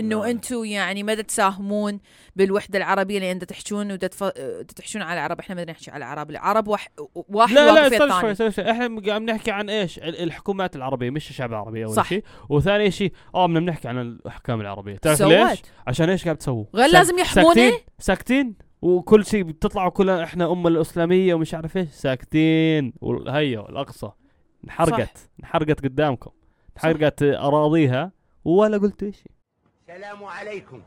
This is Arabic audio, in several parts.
إنه نعم. أنتم يعني ما تساهمون بالوحدة العربية لأن. دا تحجون على العرب؟ إحنا ما نحكي على العرب. العرب وح... واحد لا لا استنى شوي شوي. إحنا قاعد بنحكي عن إيش؟ ال- الحكومات العربية مش الشعب العربي أول. شيء. وثاني شيء آه بدنا بنحكي عن الأحكام العربية. تعرف ليش؟ عشان إيش قاعد تسووا؟ غير لازم يحمونا؟ ساكتين ساكتين. وكل شيء بتطلعوا كلنا إحنا أمة الإسلامية ومش عارف إيش. ساكتين. وهيا الاقصى انحرقت. انحرقت قدامكم. انحرقت أراضيها. ولا قلت شيء السلام عليكم.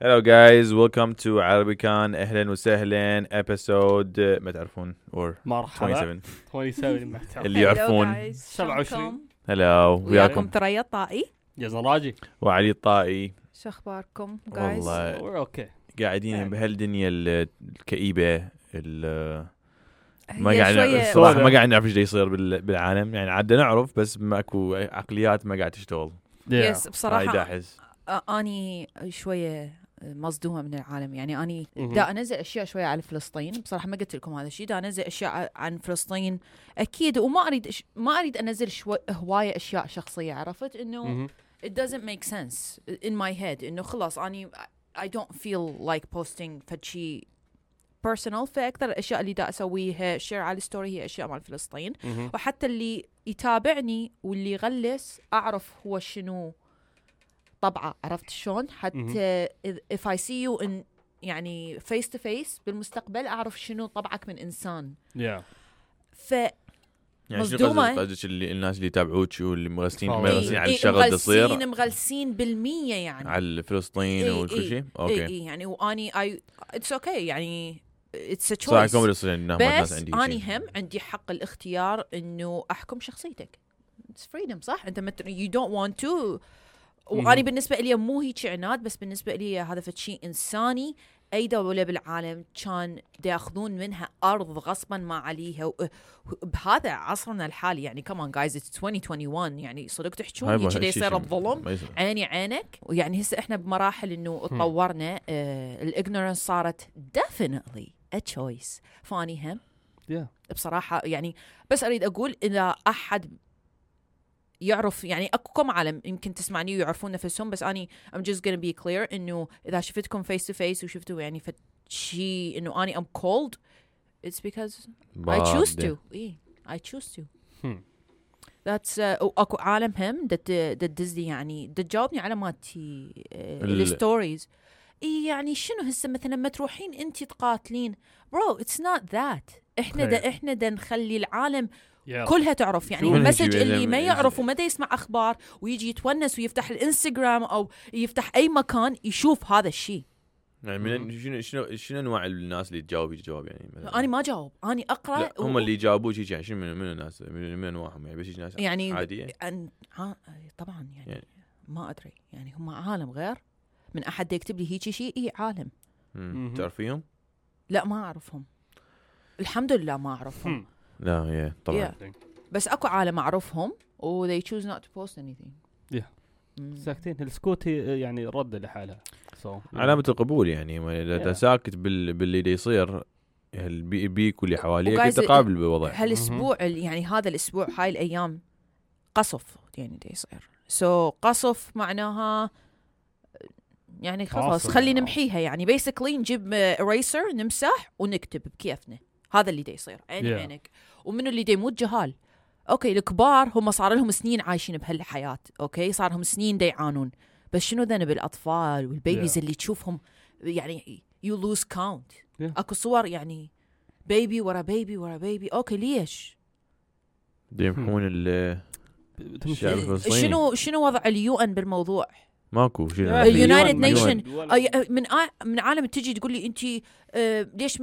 Hello guys, welcome to Arabican. أهلا وسهلا. Episode ما تعرفون or مرحبا. 27 27 محترم اللي يعرفون. 27. هلا وياكم وياكم. ثريا الطائي يا راجي وعلي الطائي. شو أخباركم والله. We're أوكي قاعدين بهالدنيا ال- الكئيبة ال- ما قاعد ما قاعد نعرف إيش يصير بال- بالعالم. يعني عاد نعرف بس ماكو عقليات ما قاعد تشتغل. yes بصراحة أني شوية مصدومة من العالم. يعني أني. دا أنزل أشياء شوية على فلسطين. بصراحة ما قلت لكم هذا الشيء دا أنزل أشياء عن فلسطين أكيد وما أريد أش... ما أريد أنزل شوي هواية أشياء شخصية عرفت؟ إنه it doesn't make sense in my head. إنه خلاص أني I don't feel like posting فد شيء personal فاكثر الأشياء اللي دا أسويها share على ال story هي أشياء مال فلسطين. مهم. وحتى اللي يتابعني واللي يغلس أعرف هو شنو طبعه عرفت شلون؟ حتى if I see you in يعني face to face بالمستقبل أعرف شنو طبعك من إنسان. يا ف يعني شو مصدومة. قصدك؟ قصدك اللي الناس اللي يتابعوك واللي مغسلين إيه، مغسلين على إيه، الشغل تصير مغلسين مغلسين بالمية يعني. على فلسطين إيه، وكل إيه، شيء اي okay. اي يعني وأني اي it's okay يعني it's choice كوميدي يصير بس عندي أني. هم عندي حق الاختيار إنه أحكم شخصيتك. it's freedom صح؟ أنت مت... you don't want to. وأني. بالنسبة لي مو هيك عناد بس بالنسبة لي هذا فد شيء إنساني. أي دولة بالعالم كان ياخذون منها أرض غصبا ما عليها بهذا عصرنا الحالي. يعني كمان جايز it's 2021 يعني صدق تحجون شي- يصير الظلم. عيني عينك. ويعني هسه إحنا بمراحل إنه تطورنا آه ال ignorance صارت definitely a choice. فاني هم. يا بصراحة يعني بس أريد أقول إذا أحد يعرف يعني أكو كم عالم يمكن تسمعني ويعرفون نفسهم بس أني I'm just gonna be clear إنه إذا شفتكم face to face وشفتوا يعني فد شيء إنه أني I'm cold it's because I choose باردة. to اي I choose to هم. That's uh, أكو عالم هم دت دت دزلي يعني تجاوبني على مالتي ال- ال stories إي يعني شنو هسه مثلا لما تروحين انت تقاتلين bro it's not that إحنا. دا إحنا دا نخلي العالم يا كلها تعرف يعني ال message هيجي اللي ما يعرف وما دا يسمع أخبار ويجي يتونس ويفتح الإنستغرام أو يفتح أي مكان يشوف هذا الشيء. يعني من شنو شنو شنو انواع الناس اللي تجاوب يجاوب؟ يعني مثلاً؟ أنا ما جاوب أنا أقرأ لا هم اللي جاوبوك هيك يعني شنو من من الناس؟ من من انواعهم يعني بس ناس يعني عادية؟ أن... ها... طبعا يعني, يعني- ما أدري. يعني هم عالم غير. من أحد يكتب لي هيك شيء إي عالم. تعرفيهم؟ لا ما أعرفهم. الحمد لله ما أعرفهم. هم. لا يا طبعا Yeah. بس أكو عالم اعرفهم و they choose not to post anything Yeah. مم. ساكتين السكوت هي يعني رد لحالها so, علامة القبول يعني ما إذا Yeah. ساكت بال... باللي دا يصير اللي بيك واللي حواليك وقاعد أنت قابل بالوضع هالاسبوع ال- يعني هذا الأسبوع هاي الأيام قصف يعني دا يصير so so, قصف معناها يعني خلاص عاصفة. خلي نمحيها يعني basically نجيب eraser نمسح ونكتب بكيفنا هذا اللي دا يصير. عيني Yeah. عينك ومنو اللي دا يموت جهال okay الكبار هم صار لهم سنين عايشين بهالحياة okay؟ صار لهم سنين دا يعانون. بس شنو ذنب الأطفال وال babies Yeah. اللي تشوفهم؟ يعني you lose count. أكو صور يعني baby ورا baby ورا baby okay ليش؟ يمحون ال الشعب الفلسطيني. شنو شنو وضع ال UN بالموضوع؟ ماكو شنو. ال United Nation من آ- من عالم تجي تقول لي انت ليش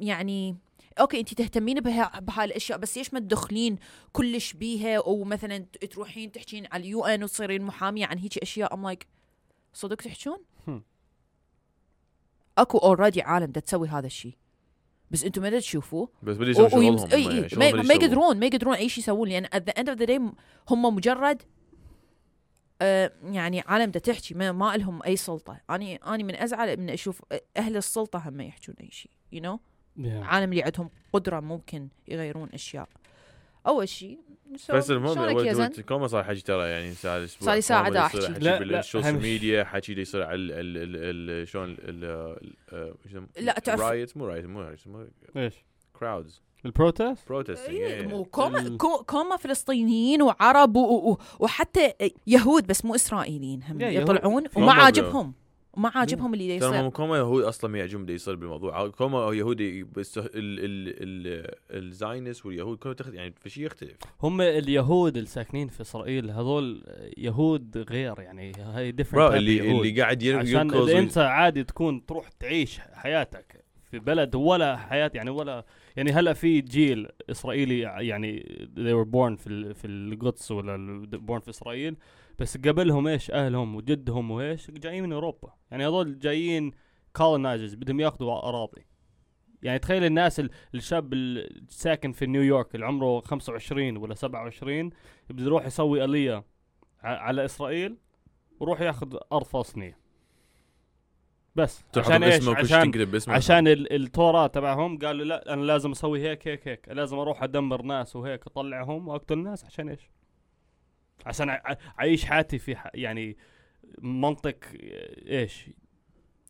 يعني okay انت تهتمين بها بهاي الأشياء بس ليش ما تدخلين كلش بيها ومثلا ت- تروحين تحكين على ال UN وتصيرين محامية عن هيك أشياء I'm like صدق تحجون؟ هم. أكو already عالم دا تسوي هذا الشيء بس أنتم ما تشوفوه بس بدي ويمس- شغلهم إي يعني، ما, ما. يقدرون ما يقدرون أي شيء يسوون لأن at the end of the day هم مجرد آه يعني عالم دا تحكي ما, ما لهم أي سلطة اني أني من أزعل من أشوف أهل السلطة هم يحجون أي شيء you know عالم اللي عندهم قدرة ممكن يغيرون أشياء أول شيء so بس المهم يا؟ كوما صار حكي ترى يعني صار أسبوع صار لي ساعة كومة دا يصير أحكي. حكي لا، لا، بال social media حكي اللي يصير على ال ال ال شلون يسمونه؟ لا، تعرف- riots مو riots مو riots إيش؟ crowds ال protest؟ protesting إيه، مو كوما كوما فلسطينيين وعرب وحتى يهود بس مو إسرائيليين هم. يطلعون وما. عاجبهم وما عاجبهم اللي ترى يصير. هم كومة يهود أصلا ما يعجبهم اللي يصير بالموضوع. كومة هو يهودي بس ال ال ال ال Zionists واليهود كلهم تخت يعني في شيء يختلف. هم اليهود الساكنين في إسرائيل هذول يهود غير يعني هاي different اللي اللي قاعد عشان أنت عادي تكون تروح تعيش حياتك في بلد ولا حياة يعني ولا يعني هلا في جيل إسرائيلي يعني they were born في ال- في القدس ولا born في إسرائيل. بس قبلهم إيش أهلهم وجدهم وإيش جايين من أوروبا. يعني هذول جايين colonizers بدهم ياخذوا أراضي. يعني تخيل الناس ال- الشاب الساكن في نيويورك اللي عمره 25 ولا 27 بده يروح يسوي ع- على إسرائيل ويروح ياخذ أرض فلسطينية. بس عشان إيش؟ عشان عشان ال- التوراة تبعهم قالوا لا أنا لازم أسوي هيك هيك هيك لازم أروح أدمر ناس وهيك أطلعهم وأقتل ناس عشان إيش؟ عشان أعيش حياتي في ح- يعني منطق إيش؟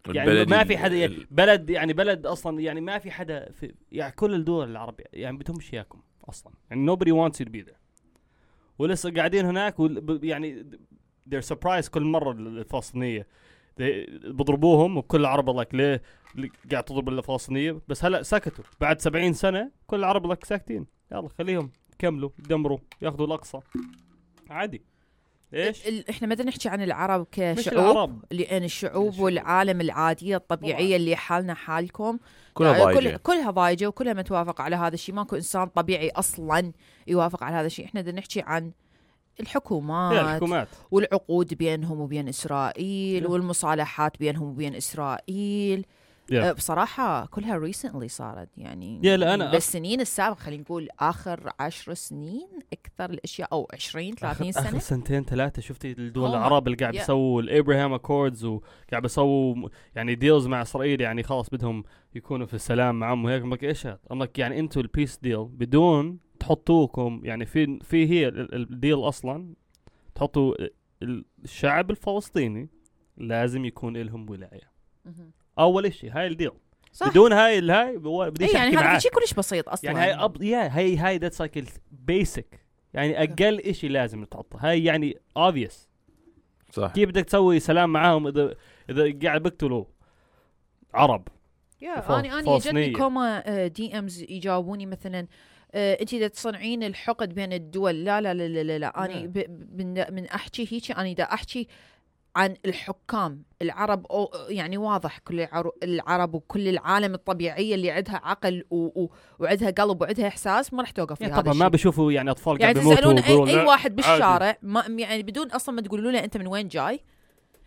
يعني ما في حدا يعني بلد يعني بلد أصلا يعني ما في حدا في يعني كل الدول العربية يعني بدهمش اياكم أصلا. يعني nobody wants you to be there. ولسه قاعدين هناك يعني they're surprised كل مرة الفلسطينية. They- بضربوهم وكل العرب لك ليه؟ قاعد تضرب الفلسطينية؟ بس هلا سكتوا. بعد 70 سنة كل العرب لك ساكتين. يلا خليهم يكملوا يدمروا ياخذوا الأقصى. عادي إيش؟ ال- إحنا ما نحكي عن العرب مش كشعوب العرب لأن الشعوب. والعالم العادية الطبيعية. اللي حالنا حالكم كلها لا، ضايجه كل كلها ضايجه وكلها متوافقه على هذا الشيء ماكو إنسان طبيعي أصلا يوافق على هذا الشيء إحنا بدنا نحكي عن الحكومات الحكومات والعقود بينهم وبين إسرائيل Yeah. والمصالحات بينهم وبين إسرائيل Yeah. أه، بصراحة كلها recently صارت يعني Yeah، لا، أنا- بالسنين السابقة خلينا نقول آخر عشر سنين أكثر الأشياء أو 20 30 آخر, سنة اخر سنتين ثلاثة شفتي الدول هم- العرب اللي قاعد Yeah. بيسووا ال Abraham Accords وقاعد بيسووا م- يعني deals مع إسرائيل يعني خلاص بدهم يكونوا في السلام معهم وهيك أمك إيش هذا؟ أمك يعني أنتم ال peace deal بدون تحطوكم يعني في في هي ال- ال- ال deal أصلا تحطوا ال- الشعب الفلسطيني لازم يكون لهم ولاية. أول شيء هاي ال deal صح. بدون هاي الهاي بديش اي يعني هذا شيء كلش بسيط أصلا. يعني هاي أب... يا هاي هاي that's like ال basic يعني أقل إشي لازم تحطه هاي يعني obvious. صح. كيف بدك تسوي سلام معاهم اذا إذا قاعد بيقتلوا عرب؟ يا أنا أنا. يجتني كومة DMs يجاوبوني مثلا آه، انت دا تصنعين الحقد بين الدول لا لا لا لا لا, لا. أنا لا. ب- ب- من من أحكي هيك أنا دا أحكي عن الحكام. العرب أو يعني واضح كل العر- العرب وكل العالم الطبيعيه اللي عندها عقل و- و- وعندها قلب وعندها إحساس ما راح توقف يعني طبعا ما بشوفوا يعني أطفال يعني تسألون اي, أي واحد. بالشارع ما يعني بدون أصلا ما تقولوا له أنت من وين جاي.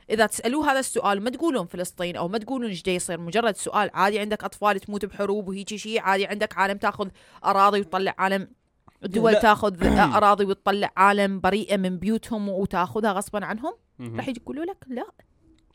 إذا تسألوه هذا السؤال ما تقولون فلسطين أو ما تقولون إيش جاي يصير. مجرد سؤال عادي عندك أطفال تموت بحروب وهيجي شيء عادي عندك عالم تأخذ أراضي وتطلع عالم دول لا. تاخذ أراضي وتطلع عالم بريئة من بيوتهم وتاخذها غصبا عنهم. راح يقولوا لك لا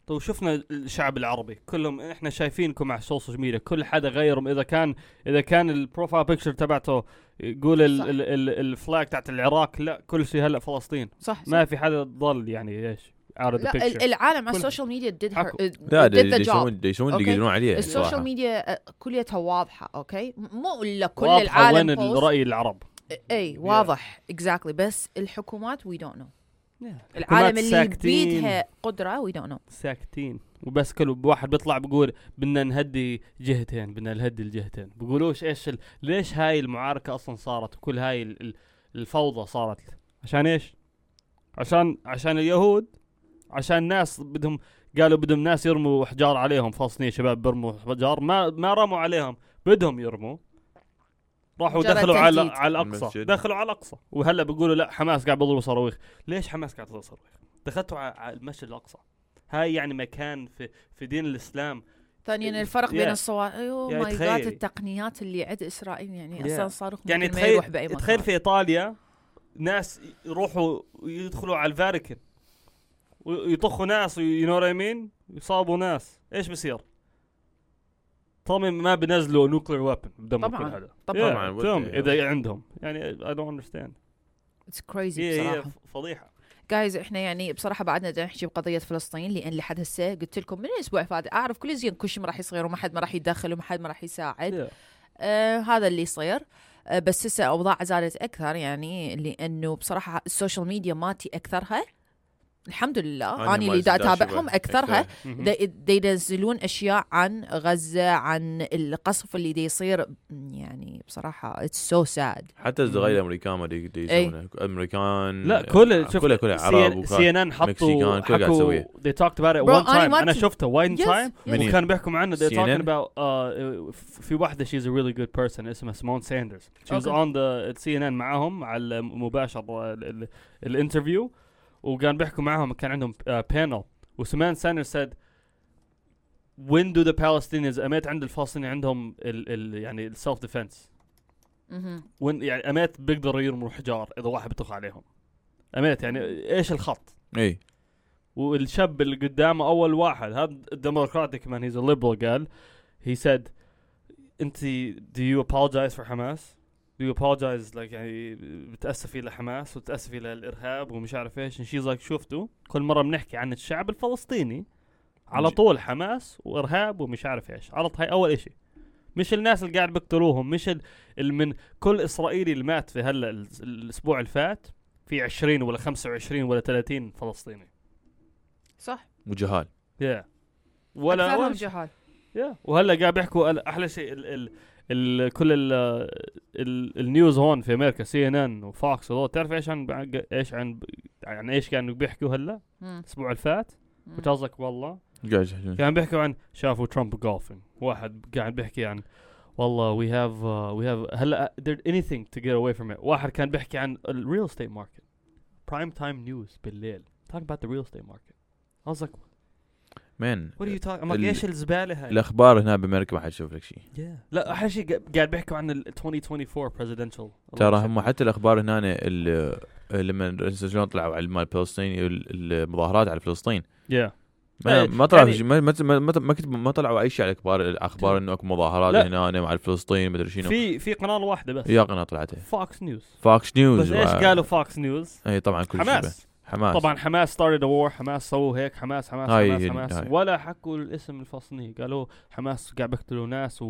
طيب شفنا الشعب العربي كلهم إحنا شايفينكم على ال social media كل حدا غيرهم إذا كان إذا كان ال profile picture تبعته يقول ال- صح. ال- ال- ال flag تاعت العراق لا كل شيء هلا فلسطين صح, صح. ما في حدا ضل يعني إيش out of the picture العالم على ال social media did her. لا يسوون يسوون اللي. يقدرون عليه ال social. media آه، كليتها واضحة okay مو إلا كل واضحة العالم وين post. الرأي العرب اي واضح exactly بس الحكومات we don't know العالم اللي. بيدها قدرة we don't know ساكتين. وبس كل واحد بيطلع بيقول بدنا نهدي جهتين بدنا نهدي الجهتين. بيقولوش إيش ال... ليش هاي المعاركة أصلا صارت؟ وكل هاي ال... ال- الفوضى صارت. عشان إيش؟ عشان عشان اليهود عشان ناس بدهم قالوا بدهم ناس يرموا حجار عليهم فلسطينيين شباب بيرموا حجار ما ما رموا عليهم بدهم يرموا. راحوا دخلوا على. على الأقصى المسجد. دخلوا على الأقصى وهلا بيقولوا لا حماس قاعد بيضربوا صواريخ ليش حماس قاعد تضرب صواريخ دخلتوا على على المسجد الأقصى هاي يعني مكان في في دين الإسلام ثانيا الفرق بين. الصواريخ أيوه يعني my God تخيلي. التقنيات اللي عند إسرائيل يعني Yeah. أصلا صاروخ يعني ممكن ما يروح بأي تخيل مكان تخيل في إيطاليا ناس يروحوا يدخلوا على الفاتيكان ويطخوا ناس you know مين يصابوا ناس إيش بصير؟ طبعا ما بينزلوا nuclear weapon بدمر طبعاً. كل هذا طبعاً. طبعاً. تم إذا عندهم يعني I don't understand it's crazy بصراحة فضيحة guys إحنا يعني بصراحة بعدنا بدنا نحكي بقضية فلسطين لأن لحد هسه قلت لكم من الأسبوع اللي فات أعرف كل زين كل شيء ما راح يصير وما حد ما راح يتدخل وما حد ما راح يساعد Yeah. آه هذا اللي يصير آه بس هسه أوضاع زادت أكثر يعني لأنه بصراحة ال social media مالتي أكثرها الحمد لله. أني اللي دا أتابعهم أكثرها. مهم. دا دا ينزلون أشياء عن غزة عن القصف اللي دا يصير. يعني بصراحة it's so sad حتى الصغير الأمريكان ما دي دي. يسوونه. أمريكان لا كل شوف كلها كلها عرب CNN حطوا مكسيكان، كل قاعد يسويه. they talked about it one أنا time. ت- شفته one time؟ وكان بيحكوا عنه. They talking about uh, في واحدة she's a really good person. اسمها Symone Sanders. She was on the سي ان ان معاهم على المباشر ال- ال- ال interview. وكان بيحكوا معاهم كان عندهم panel و Symone Sanders said when do the Palestinians اميت عند الفلسطينيين عندهم ال ال يعني ال self defense مهم. وين يعني اميت بيقدروا يرموا حجار إذا واحد بيطخ عليهم. اميت يعني إيش الخط؟ إي. والشاب اللي قدامه أول واحد هذا ال Democratic man he's liberal قال هي said انت do you apologize for Hamas? Do you apologize like يعني بتاسفي لحماس وتاسفي للارهاب ومش عارف إيش and she's like شفتوا كل مرة بنحكي عن الشعب الفلسطيني على طول حماس وإرهاب ومش عارف إيش. على هاي أول إشي. مش الناس اللي قاعد بيقتلوهم مش ال- اللي من كل إسرائيلي اللي مات في هلا ال- الأسبوع اللي فات في 20 ولا 25 ولا 30 فلسطيني. صح. وجهال. yeah ولا أكثرهم ولا جهال. yeah وهلا قاعد بيحكوا أحلى شيء ال ال ال كل ال ال ال news هون في أمريكا CNN و Fox وهذول تعرف إيش عن إيش عن عن إيش كانوا بيحكوا هلا. الأسبوع اللي فات. بتعزك والله. كان بيحكوا عن شافوا Trump golfing واحد قاعد بيحكي عن والله we have we have هلا there anything to get away from it. واحد كان بيحكي عن ال real estate market prime time news بالليل. Talk about the real estate market. I was like man what are you talking I'm like ال- إيش الزباله هاي الأخبار هنا بأمريكا ما حد يشوف لك شيء لا أحلى شيء قا- قاعد بيحكوا عن ال 2024 presidential ترى. هم حتى الأخبار هنا ال- لما شلون طلعوا على مال فلسطين ال- المظاهرات على فلسطين. Yeah. ما, إيه، ما طلعوا يعني- ما ما ما, ما, ما, ما طلعوا أي شيء على الاخبار الأخبار إنه أكو مظاهرات. هنا مع فلسطين مدري شنو. في في قناة واحدة بس. yeah قناة طلعتها Fox News Fox News بس إيش قالوا Fox News اي طبعا كل شيء حماس. حماس طبعا حماس started a war حماس سووا هيك حماس حماس هاي حماس حماس هاي. ولا حكوا الاسم الفلسطيني قالوا حماس قاعد بيقتلوا ناس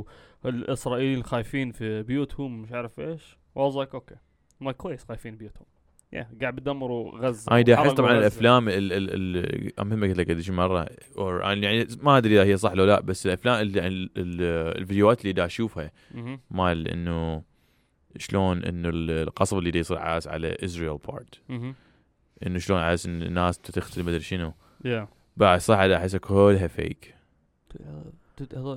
والإسرائيليين خايفين في بيوتهم مش عارف إيش was like okay ما كويس خايفين بيوتهم yeah قاعد بدمروا غزة أنا أحس طبعا. الأفلام ال ال ال المهم قلت لك قديش مرة or يعني ما أدري إذا هي صح لو لا بس الأفلام ال ال ال الفيديوهات اللي دا أشوفها. مال إنه شلون إنه ال- القصف اللي دا يصير على اسرائيل part. إنه شلون إن الناس تقتل مدري شنو. yeah بعد صح احسها كلها fake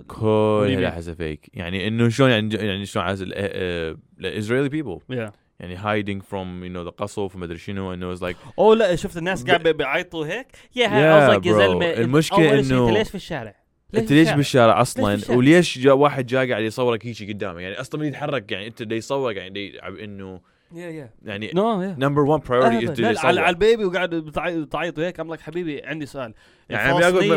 كلها احسها فيك. يعني إنه شلون يعني يعني شلون عاس الاسرائيلي بيبل يا يعني hiding from you know the قصف ومدري شنو انه it's like أوه لا شفت الناس قاعد بي- بيعيطوا هيك؟ يا Yeah, هاي قصدك يا. زلمة شيء إنه- انت ليش في الشارع؟ أنت ليش بالشارع أصلا؟ وليش جا واحد جاي قاعد يصورك هيجي قدامك يعني أصلا من يتحرك يعني أنت دا يصور يعني إنه يعني نو نمبر 1 برايورتي از على على البيبي وقاعد بتعي- تعيط وهيك ام لك حبيبي عندي سؤال. يعني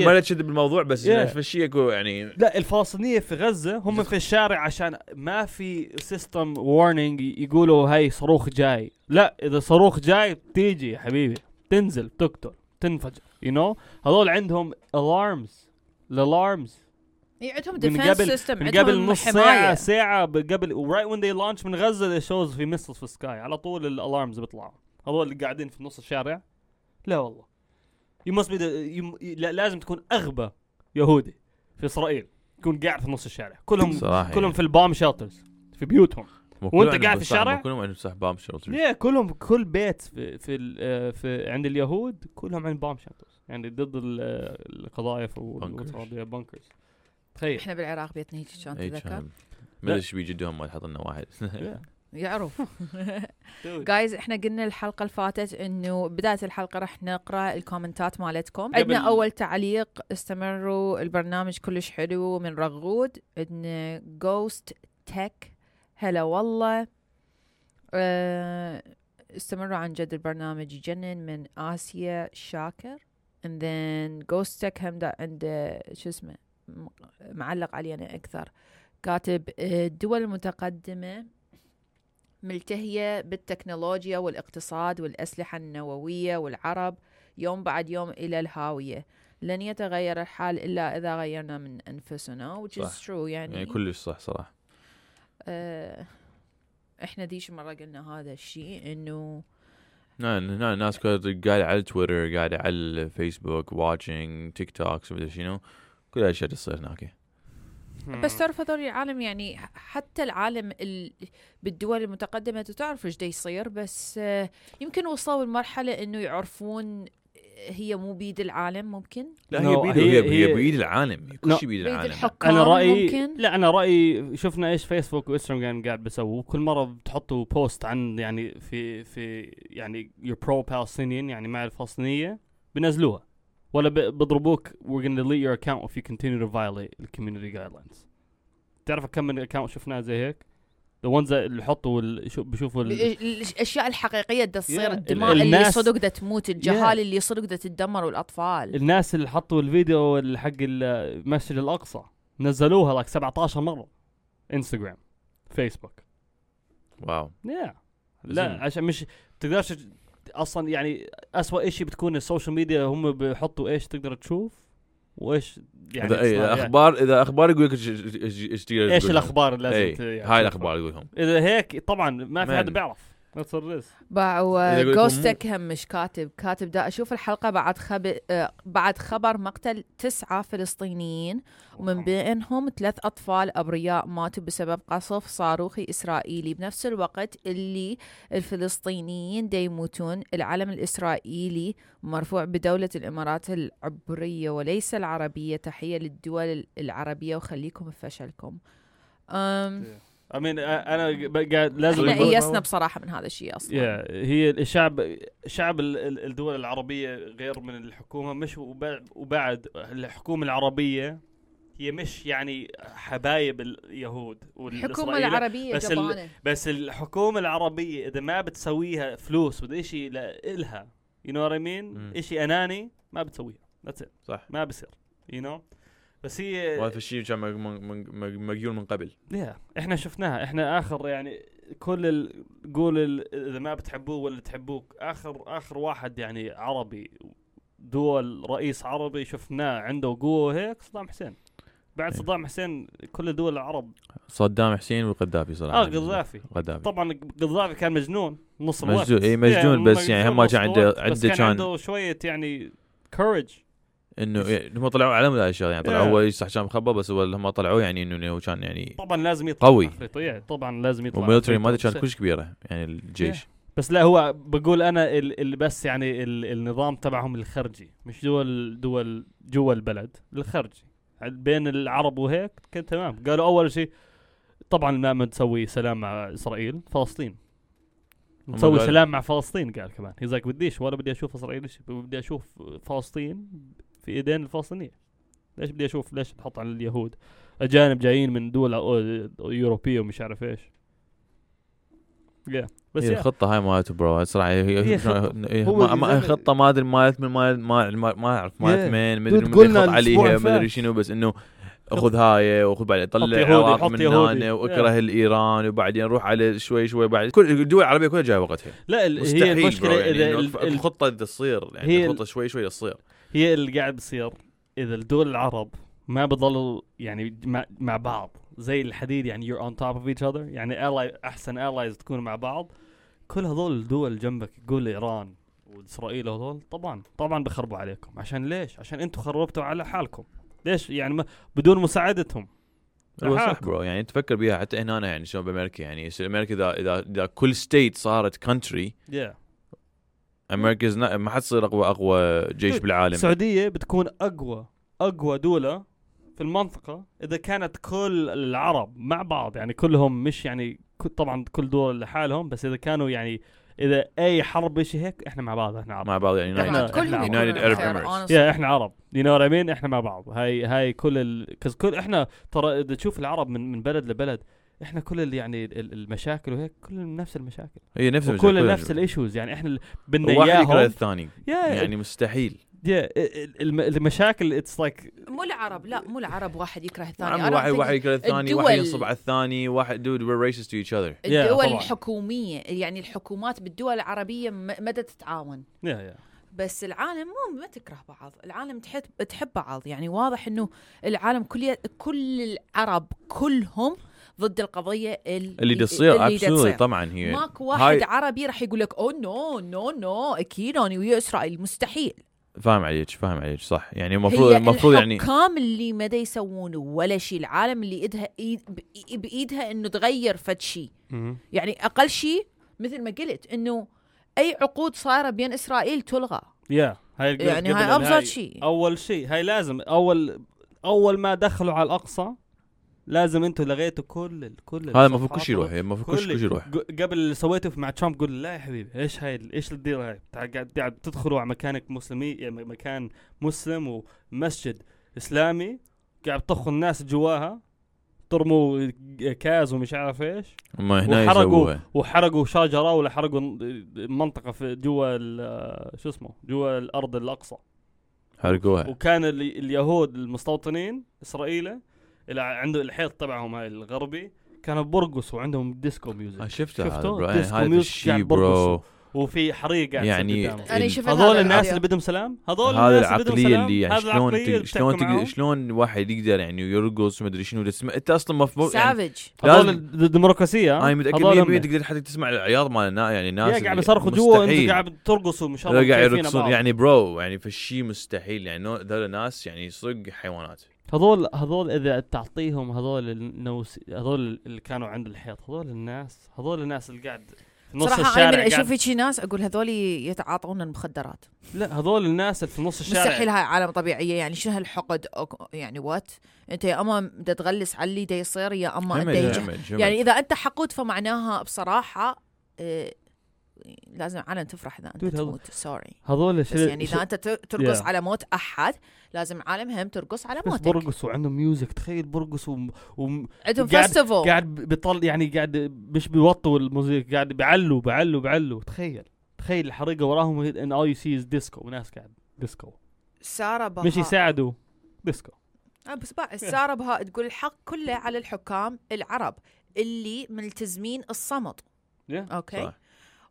ما لا تشد بالموضوع بس Yeah. yeah. شيء اكو يعني لا الفلسطينية في غزة هم في الشارع عشان ما في system warning يقولوا هاي صاروخ جاي. لا إذا صاروخ جاي بتيجي يا حبيبي تنزل تقتل تنفجر you know هذول عندهم ال alarms ال alarms إيه، عندهم من defense system من قبل نص ساعة ب- قبل و right when they launch من غزة they shows في missiles في ال sky على طول ال alarms بيطلعوا. هذول اللي قاعدين في نص الشارع. لا والله. You must be the, you, لا- لازم تكون أغبى يهودي في إسرائيل. يكون قاعد في نص الشارع. كلهم صراحة كلهم في ال bomb shelters في بيوتهم. وأنت قاعد في الشارع؟ كلهم عندهم صح bomb shelter ليه؟ كلهم كل بيت في في, ال- آه، في عند اليهود كلهم عند bomb shelters يعني ضد ال- القذائف Bunkers. و ال bunkers تخيل. إحنا بالعراق بيتنا هيك كان تذكر؟ ما أدري إيش بيجي جدهم ما تحط لنا واحد يعرف. guys إحنا قلنا الحلقة اللي فاتت إنه بداية الحلقة راح نقرأ الكومنتات مالتكم. عندنا أول تعليق استمروا البرنامج كلش حلو من رغود. عندنا Ghost Tech هلا والله. آه استمروا عن جد البرنامج يجنن من آسيا شاكر. And then Ghost Tech هم دا عنده شو اسمه؟ معلق علي أنا أكثر. كاتب آه، الدول المتقدمة ملتهية بالتكنولوجيا والاقتصاد والأسلحة النووية والعرب يوم بعد يوم إلى الهاوية. لن يتغير الحال إلا إذا غيرنا من أنفسنا. Which is صح. true يعني, يعني كلش صح صراحة. آه إحنا ديش مرة قلنا هذا الشيء إنه نعم نعم كلها قاعدة على تويتر قاعدة على الفيسبوك watching TikToks ومدري شنو. كل هالاشياء تصير هناك. بس تعرف هذول العالم يعني حتى العالم ال... بالدول المتقدمة تعرف إيش يصير بس آه، يمكن وصلوا لمرحلة إنه يعرفون هي مو بيد العالم ممكن؟ لا هي بيد هي- هي, هي بيد العالم. كل. شيء بيد العالم. أنا رايي ممكن؟ لا أنا رأيي شفنا إيش فيسبوك وانستغرام قاعد بيسووا. كل مرة بتحطوا بوست عن يعني في في يعني يور bro يعني مع الفلسطينية بنزلوها. ولا بيضربوك we're gonna delete your account if you continue to violate the community guidelines. تعرف كم من account شفناه زي هيك؟ The ones اللي يحطوا شو- بيشوفوا ال- ال- الأشياء الحقيقية دا تصير Yeah. الدماء ال- اللي صدق دا تموت الجهال اللي صدق دا تتدمر والأطفال. الناس اللي حطوا الفيديو اللي حق المسجد الأقصى نزلوها لك 17 مرة. انستغرام فيسبوك wow. يا. لا عشان مش تقدرش أصلا يعني اسوء شيء بتكون السوشيال ميديا هم بيحطوا إيش تقدر تشوف وإيش يعني إذا إيه، إذا أخبار إذا أخبار يقول لك إيش إيش الأخبار. لازم إيه، يعني هاي. الأخبار يقولهم إذا هيك طبعا ما في Man. حد بيعرف That's what it is. باعوا جوستك هم مش كاتب. كاتب دا أشوف الحلقة بعد خب... آه، بعد خبر مقتل تسعة فلسطينيين ومن بينهم ثلاث أطفال أبرياء ماتوا بسبب قصف صاروخي إسرائيلي. بنفس الوقت اللي الفلسطينيين دا يموتون العلم الإسرائيلي مرفوع بدولة الإمارات العبرية وليس العربية. تحية للدول العربية وخليكم بفشلكم. أم I mean, أنا قاعد لازم إحنا ايسنا بصراحة من هذا الشيء أصلا. يا هي الشعب شعب ال- ال- الدول العربية غير من الحكومة مش وبع- وبعد الحكومة العربية هي مش يعني حبايب اليهود الحكومة والإسرائيليين، العربية بس ال- بس الحكومة العربية إذا ما بتسويها فلوس وده إشي ل- إلها. You know what I mean مم. إشي أناني ما بتسويها. That's it. صح. ما بصير. You know بس هي وهذا الشيء كان مقيول من قبل. يا إحنا شفناها. إحنا آخر يعني كل ال... قول ال... إذا ما بتحبوه ولا تحبوك اخر آخر واحد يعني عربي دول رئيس عربي شفناه عنده قوة هيك صدام حسين. بعد إيه. صدام حسين كل دول العرب. صدام حسين والقذافي صراحة. آه قذافي. قذافي. طبعا قذافي كان مجنون نص الوقت مجنون اي مجنون بس يعني هم كان عنده عنده كان عنده شوية يعني كورج إنه يعني هم طلعوا على هذا الشيء يعني طلعوا Yeah. هو صح كان مخبى بس هو هم طلعوا يعني إنه هو كان يعني طبعا لازم يطلع قوي. إيه، طبعا لازم يطلع عفريت. مالته كانت كلش كبيرة يعني الجيش. بس لا هو بقول أنا ال- اللي بس يعني ال- النظام تبعهم الخارجي مش دول دول جوا البلد الخارجي بين العرب وهيك كان تمام. قالوا أول شيء طبعا ما تسوي سلام مع إسرائيل فلسطين. نسوي سلام مع فلسطين قال كمان. هيزاك بديش ولا بدي أشوف إسرائيل بدي أشوف فلسطين في إيدين الفلسطينيه ليش بدي أشوف ليش تحط على اليهود؟ أجانب جايين من دول أوروبية ومش عارف إيش. Yeah. بس هي. الخطة هاي مالته برو صراحة هي هي هو ما- خطة ما أدري مالت من ما ما ما أعرف مالت دود مدري من يخط عليها مدري. شنو بس إنه خذ هاي وخذ بعدين طلع العراق حط من. هنا واكره الإيران وبعدين روح على شوي شوي بعد كل الدول العربية كلها جاية وقتها لا هي المشكلة يعني الخطة تصير يعني ال- الخطة شوي شوي تصير. هي اللي قاعد بصير إذا الدول العرب ما بضلوا يعني مع, مع بعض زي الحديد يعني you're on top of each other يعني ally أحسن allies تكونوا مع بعض كل هذول الدول جنبك قول إيران وإسرائيل هذول طبعا طبعا بخربوا عليكم عشان ليش؟ عشان أنتم خربتوا على حالكم ليش يعني ما بدون مساعدتهم هو صح. bro يعني تفكر بيها حتى هنا يعني شلون بأمريكا يعني أمريكا إذا إذا إذا كل state صارت country yeah. أمريكا ما حتصير اقوى أقوى جيش بالعالم. السعودية بتكون اقوى أقوى دولة في المنطقة إذا كانت كل العرب مع بعض يعني كلهم مش يعني ك- طبعا كل دول لحالهم بس إذا كانوا يعني إذا أي حرب شيء هيك إحنا مع بعض إحنا عرب. مع بعض يعني Emirates. honestly. Yeah إحنا عرب. you know I mean إحنا مع بعض. هاي هاي كل ال... كل إحنا ترى إذا تشوف العرب من من بلد لبلد إحنا كل اللي يعني ال- المشاكل وهيك كلنا نفس المشاكل. هي نفس وكل المشكلة. نفس ال issues يعني إحنا بدنا واحد يكره إياهم. الثاني. yeah يعني مستحيل. الم- المشاكل it's like مو العرب. لا مو العرب واحد يكره الثاني. أنا واحد واحد يكره الثاني واحد ينصب على الثاني واحد dude we're racist to each other. الدول. الحكومية يعني الحكومات بالدول العربية مدى تتعاون. yeah yeah بس العالم مو ما تكره بعض. العالم تحب تحب بعض. يعني واضح إنه العالم كل كل العرب كلهم ضد القضية ال- اللي تصير تصير. طبعا هي. ماكو واحد هاي- عربي راح يقول لك oh no no no أكيد أنا ويا إسرائيل مستحيل. فاهم عليك فاهم عليك صح. يعني المفروض المفروض يعني الحكام اللي ما يسوون ولا شيء العالم اللي ايدها إيد بإيدها إنه تغير فد شيء يعني أقل شيء مثل ما قلت إنه أي عقود صايرة بين إسرائيل تلغى. يا هاي قلت يعني هاي أبسط شيء أول شيء هاي لازم اول أول ما دخلوا على الأقصى لازم أنتم لغيتوا كل كل هذا المفروض كل الصفحات. شيء يروح المفروض كل شيء يروح. قبل اللي سويته مع ترامب قول لا يا حبيبي إيش هاي إيش الديره هاي؟ قاعد قاعد تدخلوا على مكانك مسلمي يعني مكان مسلم ومسجد إسلامي قاعد تطخوا الناس جواها ترموا كاز ومش عارف إيش هم هنا وحرقوا وحرقوا شجره ولا حرقوا منطقة في جوا شو اسمه؟ جوا الأرض الأقصى. حرقوها. وكان ال- اليهود المستوطنين إسرائيل عنده الحيط تبعهم هاي الغربي كانوا برقصوا عندهم ديسكو آه، music شفته هذا شفته؟ bro يعني ديسكو music قاعد bro برقصوا. وفي حريق قاعد يعني هذول الناس. اللي بدهم سلام هذول هذا الناس اللي بدهم العقلية سلام اللي يعني شلون شلون بتحكوا تق- معاهم. شلون واحد يقدر يعني يرقص ومدري شنو تسمع أنت أصلا مفروض يعني سافج هذول لازم- الديمقراطية أنا متأكد هذول 100% هم. تقدر حتى تسمع العياط مال يعني ناس قاعد يصرخوا جوا مستحيل. قاعد ترقصوا ما شاء الله هذول قاعد يرقصون. يعني برو يعني فالشيء مستحيل يعني هذول ناس يعني صدق حيوانات هذول هذول إذا تعطيهم هذول النوس هذول اللي كانوا عند الحيط هذول الناس هذول الناس اللي قاعد في نص صراحة الشارع من قاعد أشوف شي ناس أقول هذول يتعاطون المخدرات. لا هذول الناس اللي في نص الشارع. مستحيل هاي عالم طبيعية يعني شنو هالحقد؟ أو- يعني what أنت يا أما بدها تغلس على اللي دا يصير يا همج همج. يعني إذا أنت حقود فمعناها بصراحة إيه لازم عالم تفرح إذا أنت تموت. sorry هذول بس يعني إذا أنت ترقص Yeah. على موت أحد لازم عالم هم ترقص على بس موتك. برقصوا عندهم music تخيل برقصوا وم- وم- عندهم قاعد- festival قاعد بيطل يعني قاعد مش بيوطوا الموسيقى قاعد بيعلوا بيعلوا بيعلوا تخيل تخيل الحريقة وراهم ان يو سي از ديسكو وناس قاعد ديسكو سارة بهاء مش يساعدوا ديسكو آه بس بقى سارة بهاء تقول الحق كله على الحكام العرب اللي ملتزمين الصمت. أوكي صح.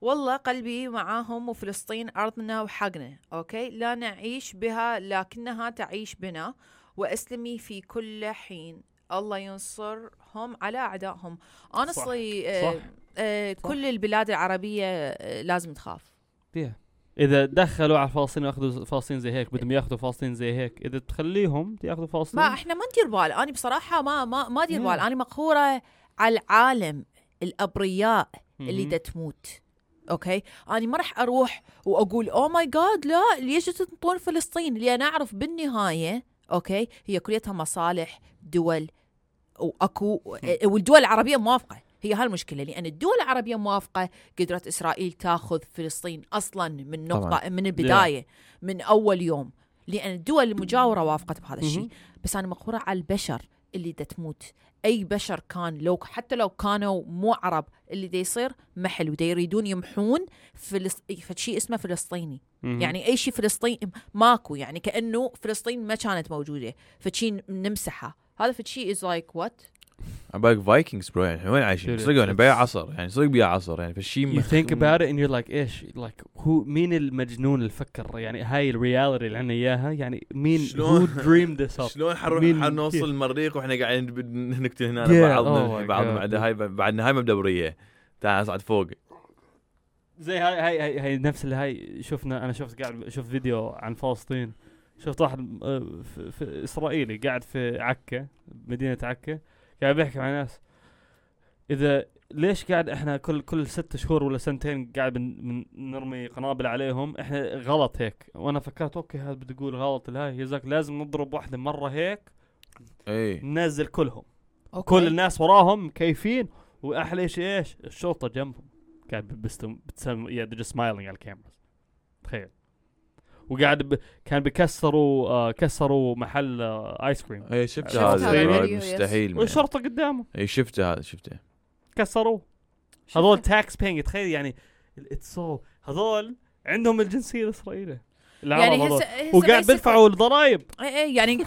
والله قلبي معاهم وفلسطين أرضنا وحقنا أوكي؟ لا نعيش بها لكنها تعيش بنا وأسلمي في كل حين. الله ينصرهم على أعدائهم. Honestly آه صح. آه صح. كل البلاد العربية آه لازم تخاف. إذا دخلوا على فلسطين واخذوا فلسطين زي هيك بدهم ياخذوا فلسطين زي هيك إذا تخليهم ياخذوا فلسطين. ما إحنا ما ندير بال. أنا بصراحة ما ما ما أدير Yeah. بال. أنا مقهورة على العالم الأبرياء اللي. دا تموت. أوكي؟ أنا ما راح أروح وأقول oh my God لا ليش تنطون فلسطين؟ لأن أعرف بالنهاية أوكي هي كليتها مصالح دول وأكو والدول العربية موافقة. هي هالمشكلة لأن الدول العربية موافقة قدرت إسرائيل تاخذ فلسطين أصلا من نقطة طبعاً. من البداية من أول يوم. لأن الدول المجاورة وافقت بهذا الشيء. بس أنا مقهورة على البشر اللي دا تموت. أي بشر كان لو حتى لو كانوا مو عرب اللي دا يصير ما حلو دا يريدون يمحون فلس... فشيء اسمه فلسطيني. مهم. يعني أي شيء فلسطيني ماكو يعني كأنه فلسطين ما كانت موجودة فشيء نمسحها. هذا فشيء is like what عبالك فايكنجز برو يعني وين عايشين؟ صدق يعني بيع عصر يعني صدق بيع عصر يعني فالشيء you think about it and you're like إيش؟ Like هو مين المجنون اللي فكر يعني هاي الرياليتي اللي عندنا إياها يعني مين شلون- who dreamed this up شلون حنروح مين- حنوصل؟ المريخ وإحنا قاعدين بد- نقتل هنا Yeah, بعضنا؟ Oh بعض. بعد هاي بعدنا هاي مبدوريه تعال أصعد فوق زي هاي هاي هاي, هاي نفس اللي هاي شفنا أنا شفت قاعد شفت فيديو عن فلسطين. شفت واحد آه، في, في إسرائيلي قاعد في عكا مدينة عكا. قاعد بيحكي مع ناس. إذا ليش قاعد إحنا كل كل ست شهور ولا سنتين قاعد بن بن- نرمي قنابل عليهم؟ إحنا غلط هيك. وأنا فكرت okay هذا بده يقول غلط الهاي يزاك لازم نضرب واحدة مرة هيك. اي ننزل كلهم. okay. كل الناس وراهم مكيفين وأحلى شيء إيش؟ الشرطة جنبهم. قاعد بتسم yeah, they're just smiling على الكاميرا تخيل. وقاعد ب... كان بكسروا آه كسروا محل آه ايس كريم اي شفت هذا. مستحيل. والشرطة قدامه اي شفته هذا شفته كسروه شفت؟ هذول تاكس بينج تخيل يعني اتس سو هذول عندهم الجنسية الإسرائيلية يعني. هسه هسه وقاعد بيدفعوا الضرايب اي اي يعني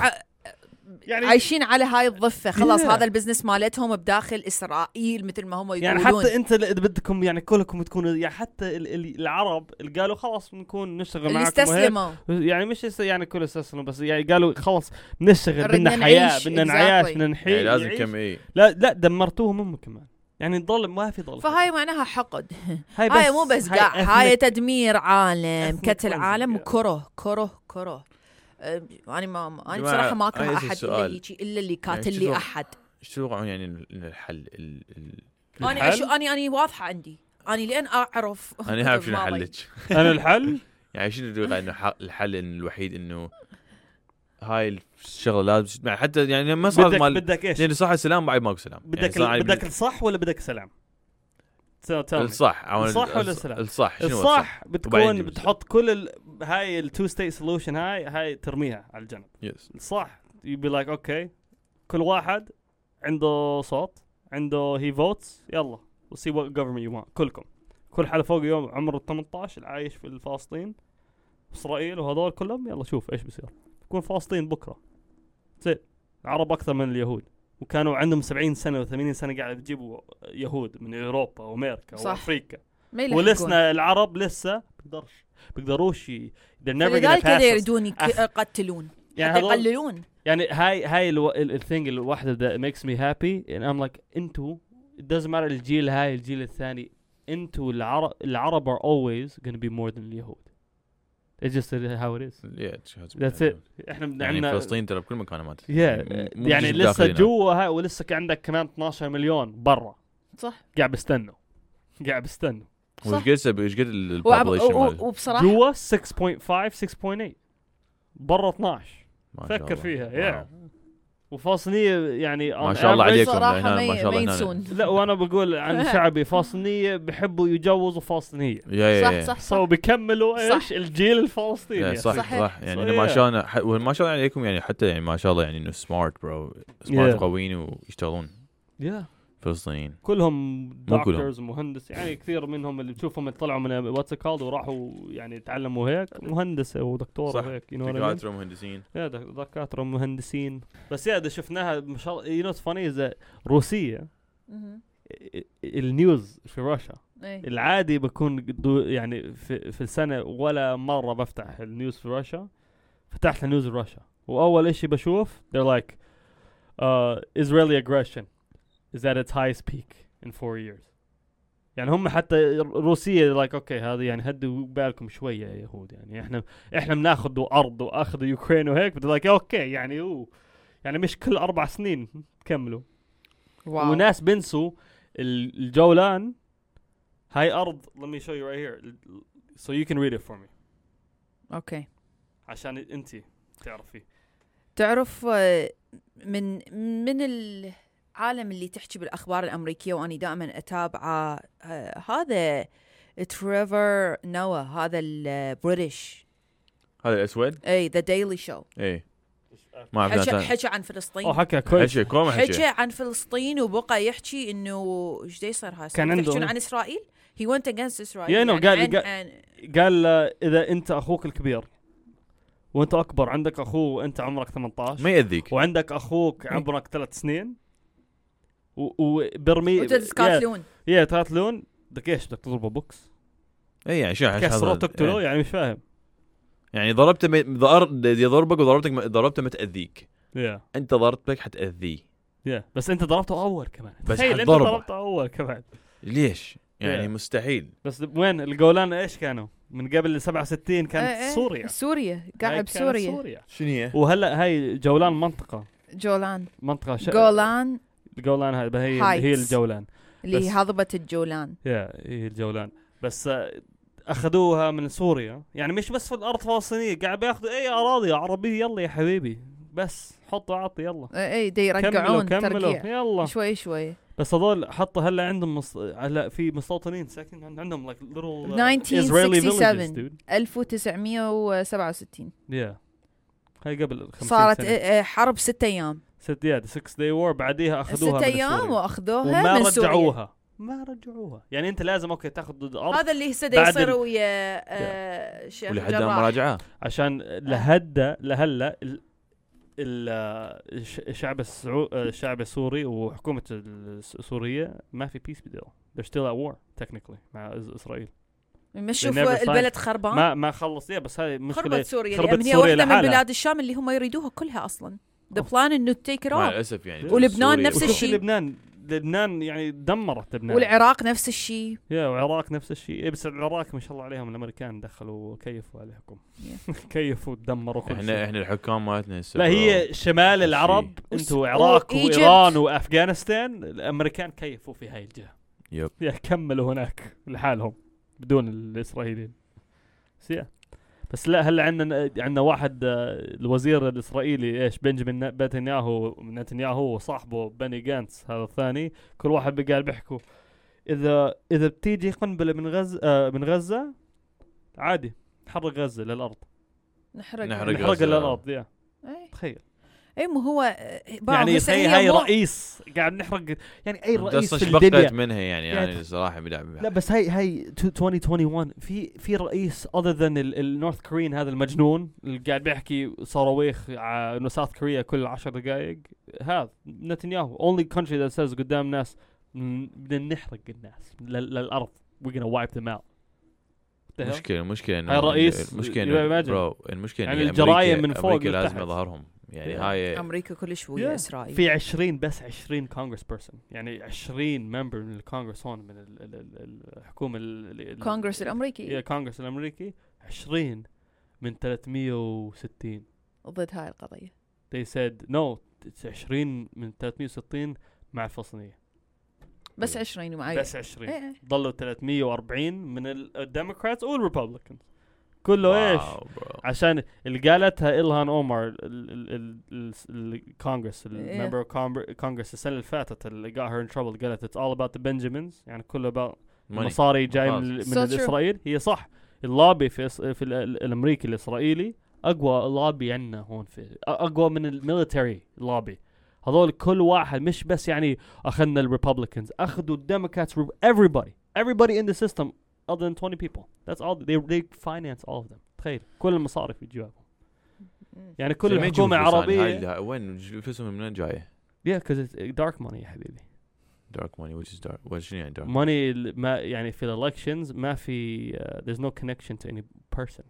يعني عايشين على هاي الضفة خلاص Yeah. هذا البزنس مالتهم بداخل إسرائيل مثل ما هم يقولون يعني حتى أنت اللي بدكم يعني كلكم تكونوا يعني حتى ال- ال- العرب اللي قالوا خلاص بنكون نشتغل اللي معكم. استسلموا يعني مش يعني كل استسلموا بس يعني قالوا خلاص نشتغل بدنا حياة بدنا. نعيش بدنا نحيي يعني لازم. كم إي لا لا دمرتوهم هم كمان يعني ضل ما في ضل فهاي معناها حقد هاي هاي مو بس هاي قاع هاي تدمير عالم كتل. عالم وكره كره كره أنا ما أنا جماعة، بصراحة ما أكره أحد إلا. هيجي إلا اللي يعني قاتل لي احد إيش تتوقعون يعني الحل ال... ال... أنا؟ أشو اني اني واضحة عندي اني لين أعرف أنا اعرف شنو. حلك أنا الحل يعني شنو تتوقع انه ح- الحل إن الوحيد إنه هاي الشغلة لازم يعني حتى يعني ما صار بدك مال بدك إيش يعني صح السلام بعد ماكو سلام يعني بدك ال- بدك الصح ولا بدك me. الصح الصح ولا السلام؟ الصح شنو الصح بتكون بتحط كل ال... هاي التو ستيت سولوشن هاي هاي ترميها على الجنب. يس الصح يبي لايك أوكي كل واحد عنده صوت عنده هي فوتس يلا وسي وات جفرمنت يو كلكم. كل حدا فوق يوم عمره 18 اللي عايش في فلسطين إسرائيل وهذول كلهم يلا شوف إيش بصير يكون فلسطين بكرة. زين العرب أكثر من اليهود. وكانوا عندهم 70 سنة و80 سنة قاعد بيجيبوا يهود من أوروبا وأمريكا صح. وأفريقيا. ولسنا العرب لسه بيقدرش بيقدروش ي- they're never gonna pass. يريدون. يقتلون يعني يقللون يعني هاي هاي الثينج الواحده that makes me happy and I'm like أنتوا it doesn't matter الجيل هاي الجيل الثاني أنتوا العرب العرب are always gonna be more than اليهود it's just how it is That's it. إحنا يعني عندنا فلسطين ترى بكل مكان مات yeah. يعني جزء لسه. جوا هاي ولسه عندك كمان 12 مليون برا صح قاعد بيستنوا قاعد بيستنوا وش قد سب- إيش قد البوبليشن وبصراحة جوا 6.5 6.8 برا 12 ما شاء فكر الله. فيها. يا وفاصلية يعني ما شاء الله عليكم هنا ما ما شاء الله ما. ينسون لا وأنا بقول عن شعبي فلسطينيه بحبوا يجوزوا يا صح. صح سو صح بيكملوا صح. إيش الجيل الفلسطيني صح صحيح. صح يعني ما. شاء الله وما شاء الله عليكم يعني حتى يعني ما شاء الله يعني إنه سمارت برو سمارت. قويين ويشتغلون يا فلسطينيين كلهم كلهم. دكتورز ومهندس يعني كثير منهم اللي تشوفهم طلعوا من واتس كولد وراحوا يعني تعلموا هيك مهندسه ودكتوره I mean? دكاتره مهندسين يا دك- دكاترة ومهندسين. بس يا ده شفناها ما شاء الله يو نو فاني اذا روسية ال news في روسيا. إيه. العادي بكون دو يعني في, في السنة ولا مرة بفتح ال news في روسيا. فتحت ال news في روسيا. وأول إشي بشوف they're like uh, Israeli aggression. Is at its highest peak in four years. يعني هم حتى روسيا like okay هذا يعني هدوا بالكم شوية يا يهود يعني. إحنا إحنا بناخذ أرض واخذوا يوكرين وهيك like okay يعني أوه. يعني مش كل أربع سنين تكملوا واو. وناس بنسوا ال- الجولان. هاي أرض let me show you right here. So you can read it for me. okay عشان انت تعرفي. تعرف آه، من من العالم اللي تحكي بالأخبار الأمريكية وأني دائما أتابعة آه، هذا تريفر نوا هذا ال British. هذا الاسود اي The Daily Show إيه. ما حكى اعرف حكى عن فلسطين. أوه حكى كويس كم حكى. حكي عن فلسطين وبقى يحكي إنه إيش دا يصير هسه كان عنده- تحكون عن إسرائيل؟ هي went against اسرائيل Yeah, no, يعني قال- قال- إذا أنت أخوك الكبير وأنت أكبر عندك أخوه وأنت عمرك 18 ما يأذيك. وعندك أخوك عمرك ثلاث سنين وبرمي وتتقاتلون يا تقاتلون بدك إيش بدك تضربه؟ بوكس. اي يعني شو عشان كسره هذا- وتقتله إيه. يعني مش فاهم. يعني ضربته يضربك وضربتك ضربته ما تاذيك يا. أنت ضربتك حتأذيه. يا. بس أنت ضربته أول كمان. بس تخيل أنت. ضربته أول كمان. ليش؟ يعني Yeah. مستحيل. بس وين الجولان إيش كانوا؟ من قبل 67 كانت إيه، إيه. سوريا. سوريا. قاعد بسوريا. سوريا. شنو هي؟ وهلا هاي جولان منطقة. جولان. منطقة ش... جولان الجولان هاي هي Heights. هي الجولان. اللي بس- هي هضبة الجولان. يا هي الجولان. بس آه، أخذوها من سوريا. يعني مش بس في الأرض الفلسطينيه قاعد بياخذوا أي أراضي عربية يلا يا حبيبي. بس حطوا عطي يلا. إي دي كملوا يرجعون كملوا يلا. شوي شوي. بس هذول حطوا هلا عندهم مص... هلا في مستوطنين ساكنين عند- عندهم like little uh, Israeli villages 1967 dude 1967 yeah هاي قبل 50 صارت سنة. آه، آه، حرب ست أيام. ست يا 6 داي وور بعديها أخذوها ست من أيام سوريا. وأخذوها وما من سوريا. رجعوها. ما رجعوها. يعني أنت لازم أوكي تاخذ الأرض هذا اللي هسه يصير ويا آه، شيخ واللي حد الجراح. مراجعه عشان لهدا لهلا ال- ال- الش- الشعب السعو... الشعب السوري وحكومة السورية ما في بيس بديل they're still at war technically مع إسرائيل. في البلد خربان. ما ما خلص بس هاي مشكلة خربت سوريا خربت لأن هي سوريا واحدة من. بلاد الشام اللي هم يريدوها كلها أصلا. ذا. بلان انه تيك مع ات الأسف يعني. ولبنان نفس الشيء. لبنان لبنان يعني دمرت لبنان. والعراق نفس الشيء. يا وعراق نفس الشيء. إيه بس العراق ما شاء الله عليهم. الأمريكان دخلوا كيفوا عليكم. كيفوا دمروا كل إحنا إحنا الحكام مالتنا لا. هي شمال. العرب أنتوا عراق. وإيران وأفغانستان الأمريكان كيفوا في هاي الجهة. يب. كملوا هناك لحالهم. بدون الإسرائيليين. بس يا بس لا هلا عندنا عندنا واحد آه، الوزير الإسرائيلي إيش بنجامين نتنياهو نتنياهو وصاحبه بني جانتس هذا الثاني كل واحد بقال بيحكوا. إذا إذا بتيجي قنبلة من غزه آه من غزة عادي نحرق غزة للأرض. نحرق نحرق نحرق غزة. للأرض يا. اي تخيل. اي مو هو آه،. يعني هسه هي هي هاي مو- رئيس قاعد نحرق يعني أي رئيس في الدنيا منها يعني يعني يعني الصراحه بدع لا بس هاي هاي تو- 2021 في في رئيس other than ال North Korean هذا المجنون اللي قاعد بيحكي صواريخ على انه South Korea كل 10 دقائق هذا نتنياهو only country that says قدام ناس بدنا نحرق الناس لل- للأرض we're gonna wipe them out What the hell? المشكلة المشكلة إنه هاي رئيس- المشكلة. bro المشكلة يعني الجرايم من فوق لازم. يظهرهم يعني Yeah. هاي أمريكا كلش Yeah. ويا إسرائيل. في 20 بس 20 congress person يعني 20 member من الكونغرس هون من ال- ال- ال- الحكومة ال- ال- كونغرس يا الأمريكي؟ كونغرس الأمريكي. 20 من 360 ضد هاي القضية. They said no it's 20 من 360 مع الفلسطينيه بس 20 معي بس 20 إيه، إيه. ضلوا 340 من ال Democrats وال Republicans كله إيش wow bro. عشان اللي قالتها إلهان عمر ال- ال- ال- ال- الكونغرس. ال member congress السنة اللي فاتت اللي got her in trouble قالت it's all about the Benjamins يعني كله about Money. مصاري جاي. من, من. إسرائيل هي صح اللابي في في ال- ال- الأمريكي الإسرائيلي أقوى لابي عندنا هون في أقوى من ال military lobby هذول كل واحد مش بس يعني أخذنا ال Republicans أخذوا ال Democrats everybody everybody in the system other than 20 people that's all they they finance all of them تخيل كل المصارف يجوا يعني كل زين ما يجيبون الحكومه فلوس يعني عربيه هاي وين فلوسهم من وين جايه؟ yeah because it's dark money يا حبيبي دارك ماني which is dark وش شنو يعني dark؟ money ما يعني في elections ما في uh, there's no connection to any person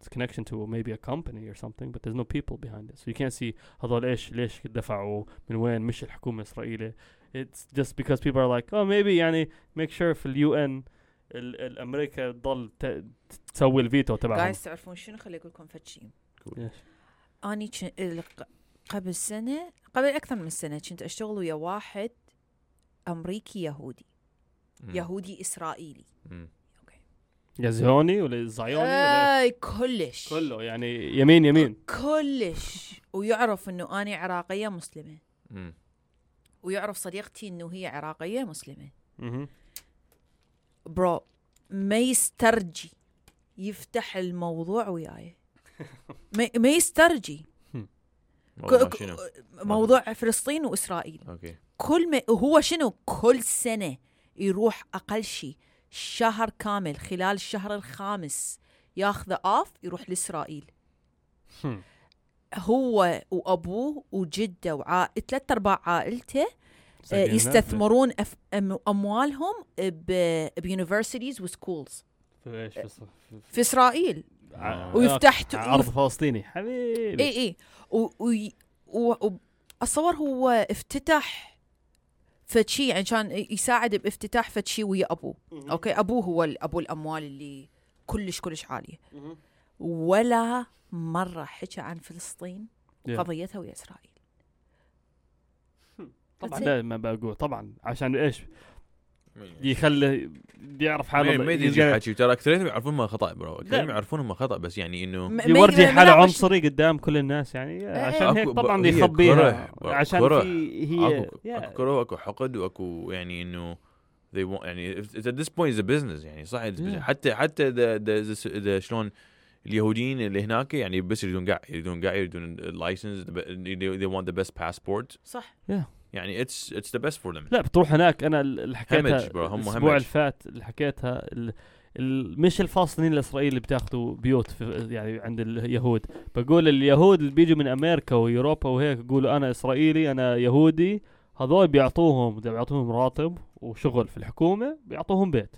it's connection to maybe a company or something but there's no people behind it so you can't see هذول ايش ليش دفعوا من وين مش الحكومة الإسرائيلية it's just because people are like oh maybe يعني make sure في اليو ان الامريكا تضل ت- تسوي الفيتو تبعهم جايز تعرفون شنو خلي أقول لكم فد شيء؟ أني قبل سنة قبل أكثر من سنة كنت أشتغل ويا واحد أمريكي يهودي مم. يهودي إسرائيلي مم. يا زيوني ولا زايوني ولا؟ إي كلش كله يعني يمين يمين كلش ويعرف إنه أني عراقية مسلمة مم. ويعرف صديقتي إنه هي عراقية مسلمة مهم. برو ما يسترجي يفتح الموضوع وياي. ما, ما يسترجي؟ موضوع فلسطين وإسرائيل. Okay. كل ما هو شنو؟ كل سنة يروح أقل شيء شهر كامل خلال الشهر الخامس ياخذ off يروح لإسرائيل. هو وأبوه وجدة وعائلة ثلاث أرباع عائلته يستثمرون أف- أموالهم ب universities و schools في إيش؟ في- في- في إسرائيل. ع- ويفتح عرض فلسطيني. حبيبي. اي اي و- وي- و- و- اتصور هو افتتح فد شيء يعني كان يساعد بافتتاح فد شيء ويا أبوه. Okay؟ أبوه هو أبو الأموال اللي كلش كلش عالية. ولا مرة حكى عن فلسطين Yeah. وقضيتها ويا إسرائيل. طبعا. لا ما بقول طبعا عشان إيش يخلي بيعرف حاله ما يدري يلقى- حكي ترى اكثريتهم يعرفون ما خطأ bro اكثريتهم لا. يعرفون ما خطأ بس يعني إنه يورجي حاله عنصري قدام كل الناس يعني عشان هيك طبعا هي يخبيها عشان كره. في هي اكو Yeah. اكو كره واكو حقد واكو يعني إنه they want يعني at this point is a business يعني صح. Yeah. حتى حتى the شلون اليهوديين اللي هناك يعني بس يريدون قاع يريدون قاع يريدون ال license they, they want the best passport صح يعني it's it's the best for them لا بتروح هناك أنا ال- اللي حكيتها الأسبوع. اللي فات اللي حكيتها. مش الفلسطينيين الإسرائيلي اللي بتاخذوا بيوت في يعني عند اليهود بقول اليهود اللي بيجوا من أمريكا واوروبا وهيك يقولوا أنا إسرائيلي أنا يهودي هذول بيعطوهم بيعطوهم راتب وشغل في الحكومة بيعطوهم بيت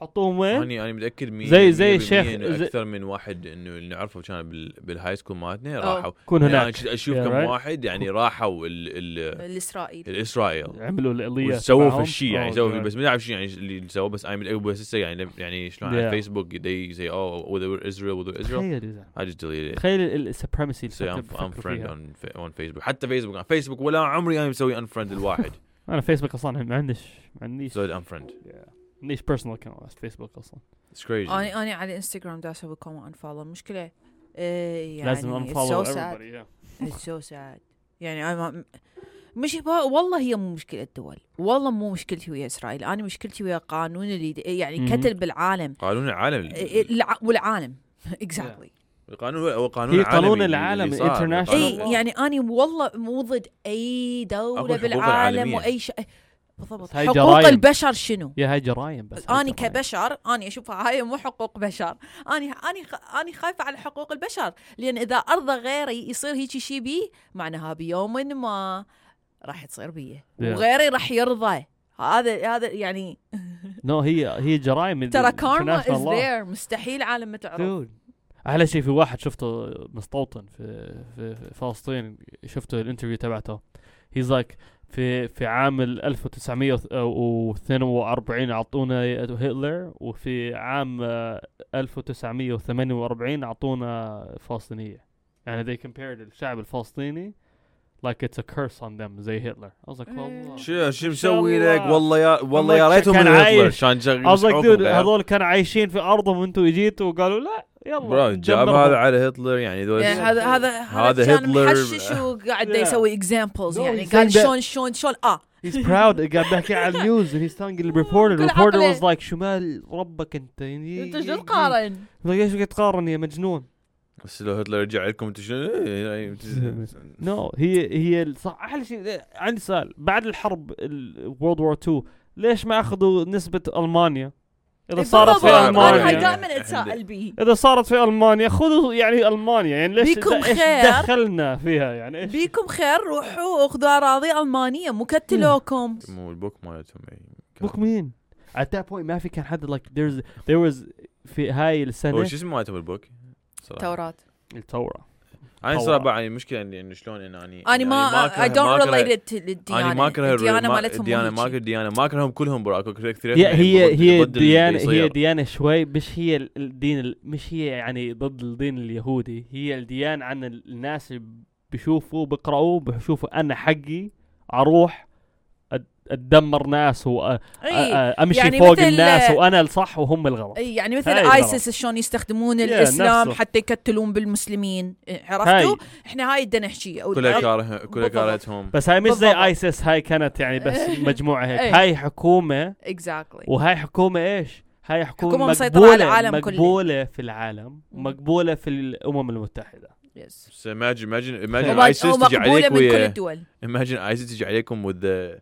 حطوهم وين؟ أنا أنا متأكد مين زي- زي الشيخ- زي- أكثر من واحد إنه اللي نعرفه كان بال... بال high school مالتنا. راحوا. كون يعني هناك. أنا أشوف Yeah, كم right. واحد يعني راحوا ال... ال... الإسرائيل. الإسرائيل. عملوا القضية وسووا في. الشيء يعني Oh, سووا. بس ما نعرف شيء يعني اللي سووه بس متاكد بس هسه يعني يعني شلون Yeah. على فيسبوك they say oh whether Israel whether Israel. I just deleted it. تخيل ال supremacy say I'm, I'm friend on fa- on Facebook. حتى فيسبوك على فيسبوك ولا عمري أنا مسوي unfriend الواحد. أنا فيسبوك أصلا ما عنديش ما عنديش. So unfriend ما عنديش personal account فيسبوك أصلا it's crazy. أنا أنا على انستغرام دا أسوي كومة unfollow المشكلة إيه يعني لازم so sad. everybody. It's so sad. يعني أنا مش با- والله هي مو مشكلة الدول. والله مو مشكلتي ويا إسرائيل. أنا مشكلتي ويا قانون اللي يعني. كتل بالعالم. قانون العالم إيه، الع- والعالم. Exactly. القانون هو قانون هي قانون العالم، قانون- اي يعني أنا والله مو ضد أي دولة أقول حقوق بالعالم. وأي شيء. بالضبط هاي حقوق جرايم. البشر شنو؟ يا هاي جرايم بس جرايم. كبشر أنا أشوفها هاي مو حقوق بشر أنا أنا خ- أنا خايفة على حقوق البشر لأن إذا أرضى غيري يصير هيك شي بي معناها بيوم ما راح تصير بيه. وغيري راح يرضى هذا هذا يعني no هي هي جرايم ترى karma is. there مستحيل عالم ما تعرف. أحلى شيء في واحد شفته مستوطن في, في فلسطين شفته ال interview تبعته he's like في في عام ال 1942 أعطونا هتلر وفي عام آه، 1948 أعطونا فلسطينية. يعني they compared الشعب الفلسطيني like it's a curse on them زي هتلر I was like والله. شو شو مسوي لك؟ الله. والله يا والله يا ريتهم من هتلر عايش. عشان I was like dude هذول كانوا عايشين في أرضهم وأنتم اجيتوا وقالوا لا. يلا bro جاب. هذا على هتلر يعني ذول يعني هذا هذا هذا هتلر. محشش وقاعد. يسوي examples يعني قال شلون شلون شلون آه He's proud قاعد بحكي على ال news and he's telling ال reporter كل ال reporter عقله. was like شمال ربك أنت يعني أنت شو تقارن؟ إيش قاعد تقارن يا مجنون بس لو هتلر رجع لكم أنتم شنو إيه، نو هي هي صح أحلى شيء عندي سؤال بعد الحرب World War 2 ليش ما أخذوا نسبة ألمانيا إذا صارت في بالضبط. أنا المانيا دائما اتساءل به إذا صارت في ألمانيا خذوا يعني ألمانيا يعني ليش بيكم خير. دخلنا فيها يعني إيش بيكم خير روحوا خذوا أراضي ألمانية مو كتلوكم مو البوك مالتهم. بوك مين؟ at that point ما في كان حد like there's there was في هاي هو السنة شو اسمه مالتهم البوك؟ صراحة. توراة التوراة أنا. صراحة يعني المشكلة اني انه شلون إنه اني أنا ما don't أكره- relate it أنا للديانه ما أكره الديانه ما- مالتهم الديانة ما. أكره الديانة ما أكرههم كلهم برو اكو كثير هي هي هي يصير. هي ديانة شوي مش هي ال- الدين ال- مش هي يعني ضد الدين اليهودي هي الديانة عن ال- الناس اللي بيشوفوا بيقرأوا بيشوفوا أنا حقي أروح أتدمر ناس وأمشي إي يعني فوق الناس وأنا الصح وهم الغلط إي يعني مثل ISIS شلون يستخدمون الإسلام نفسه. حتى يقتلون بالمسلمين عرفتوا؟ إحنا هاي بدنا نحكي كلها كاره كلها بالضبط. كارهتهم بس هاي مش. زي ISIS هاي كانت يعني بس مجموعة هيك. هاي حكومة exactly وهاي حكومة إيش؟ هاي حكومة, حكومة مسيطرة مقبولة على العالم كله. مقبولة في العالم مم. ومقبولة في الأمم المتحدة yes بس imagine imagine imagine وما- ISIS تجي ومقبوله عليك من كل ويا الدول imagine تجي عليكم with the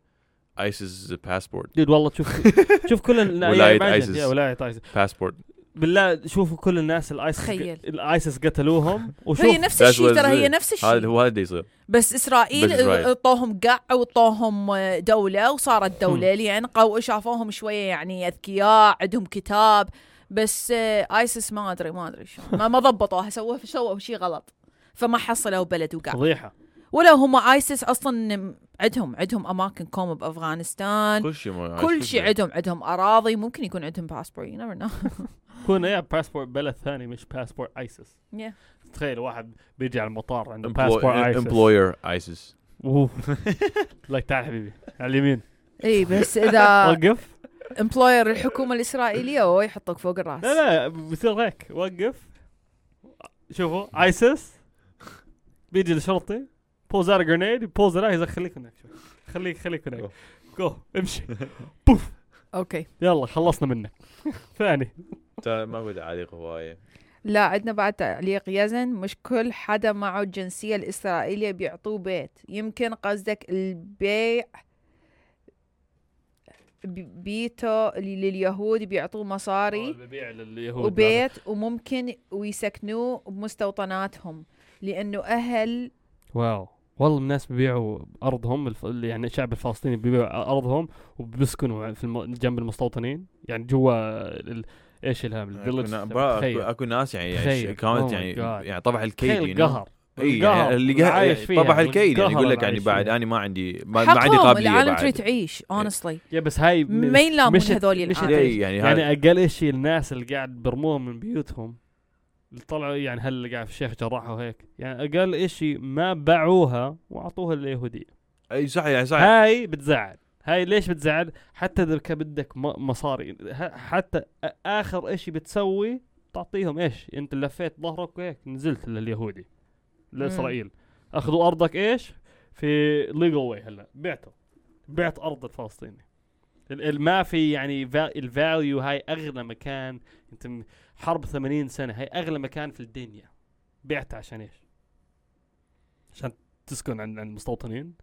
ISIS passport dude والله شوف شوف كل ال- ولاية imagine. ISIS. يا ولاية ISIS passport بالله شوفوا كل الناس ال ISIS تخيل. ال ISIS قتلوهم وشوف هي نفس الشيء ترى هي. نفس هذا الشيء هو هذا اللي يصير بس إسرائيل. اعطوهم قاع واعطوهم دولة وصارت دولة لأن قو شافوهم شوية يعني أذكياء عندهم كتاب بس آه، ISIS ما أدري ما أدري شلون ما ما ضبطوها سووا سووا شيء غلط فما حصلوا بلد وقع فضيحة ولو هم ISIS أصلا عندهم عندهم أماكن قوم بأفغانستان. كل شيء كل شيء عندهم عندهم أراضي ممكن يكون عندهم passport you never know كون يا باسبورت بلد ثاني مش passport ISIS Yeah. تخيل واحد بيجي على المطار عنده passport ISIS employer ISIS لك تعال حبيبي. على اليمين. إي بس إذا وقف. employer الحكومة الإسرائيلية هو يحطك فوق الرأس. لا لا بصير هيك. وقف. شوفوا ايسس بيجي الشرطي بوز ار جرينيد بوز ار خليك هناك خليك خليك هناك. جو امشي. أوكي. يلا خلصنا منك. ثاني. ترى ما هو تعليق هواية. لا عندنا بعد تعليق. يزن مش كل حدا معه الجنسية الإسرائيلية بيعطوه بيت. يمكن قصدك البيع بي- بيته لليهود بيعطوه مصاري ببيع لليهود وبيت وممكن ويسكنوه بمستوطناتهم. لأنه أهل wow. والله الناس بيبيعوا أرضهم الف... اللي يعني الشعب الفلسطيني بيبيعوا أرضهم وبيسكنوا في الم... جنب المستوطنين يعني جوا ال... إيش ال village؟ أكو, أكو, ناس يعني. يعني كانت Oh يعني. يعني طبع الكيد. القهر اي القهر. يعني اللي عايش فيها طبع الكيد يعني يقول لك اللي يعني عايش بعد. أنا ما عندي ما, ما عندي قابلية العالم تريد تعيش honestly. يا بس هاي م- ما يلامون مشت- هذول العالم؟ إيه، يعني يعني أقل شيء الناس اللي قاعد برموهم من بيوتهم. طلعوا يعني هل قاعد في الشيخ جراح وهيك؟ يعني أقل شيء ما باعوها وأعطوها لليهودية. أي صح يعني صح هاي بتزعل. هاي ليش بتزعل؟ حتى إذا كان بدك مصاري. حتى آخر اشي بتسوي تعطيهم إيش؟ أنت لفيت ظهرك وهيك نزلت لليهودي لإسرائيل. أخذوا أرضك إيش؟ في legal way هلا بعته. بعت أرض الفلسطيني. ال- ال- ما في يعني ال value هاي اغلى مكان. أنت حرب 80 سنة. هاي أغلى مكان في الدنيا. بعته عشان إيش؟ عشان تسكن عند عند المستوطنين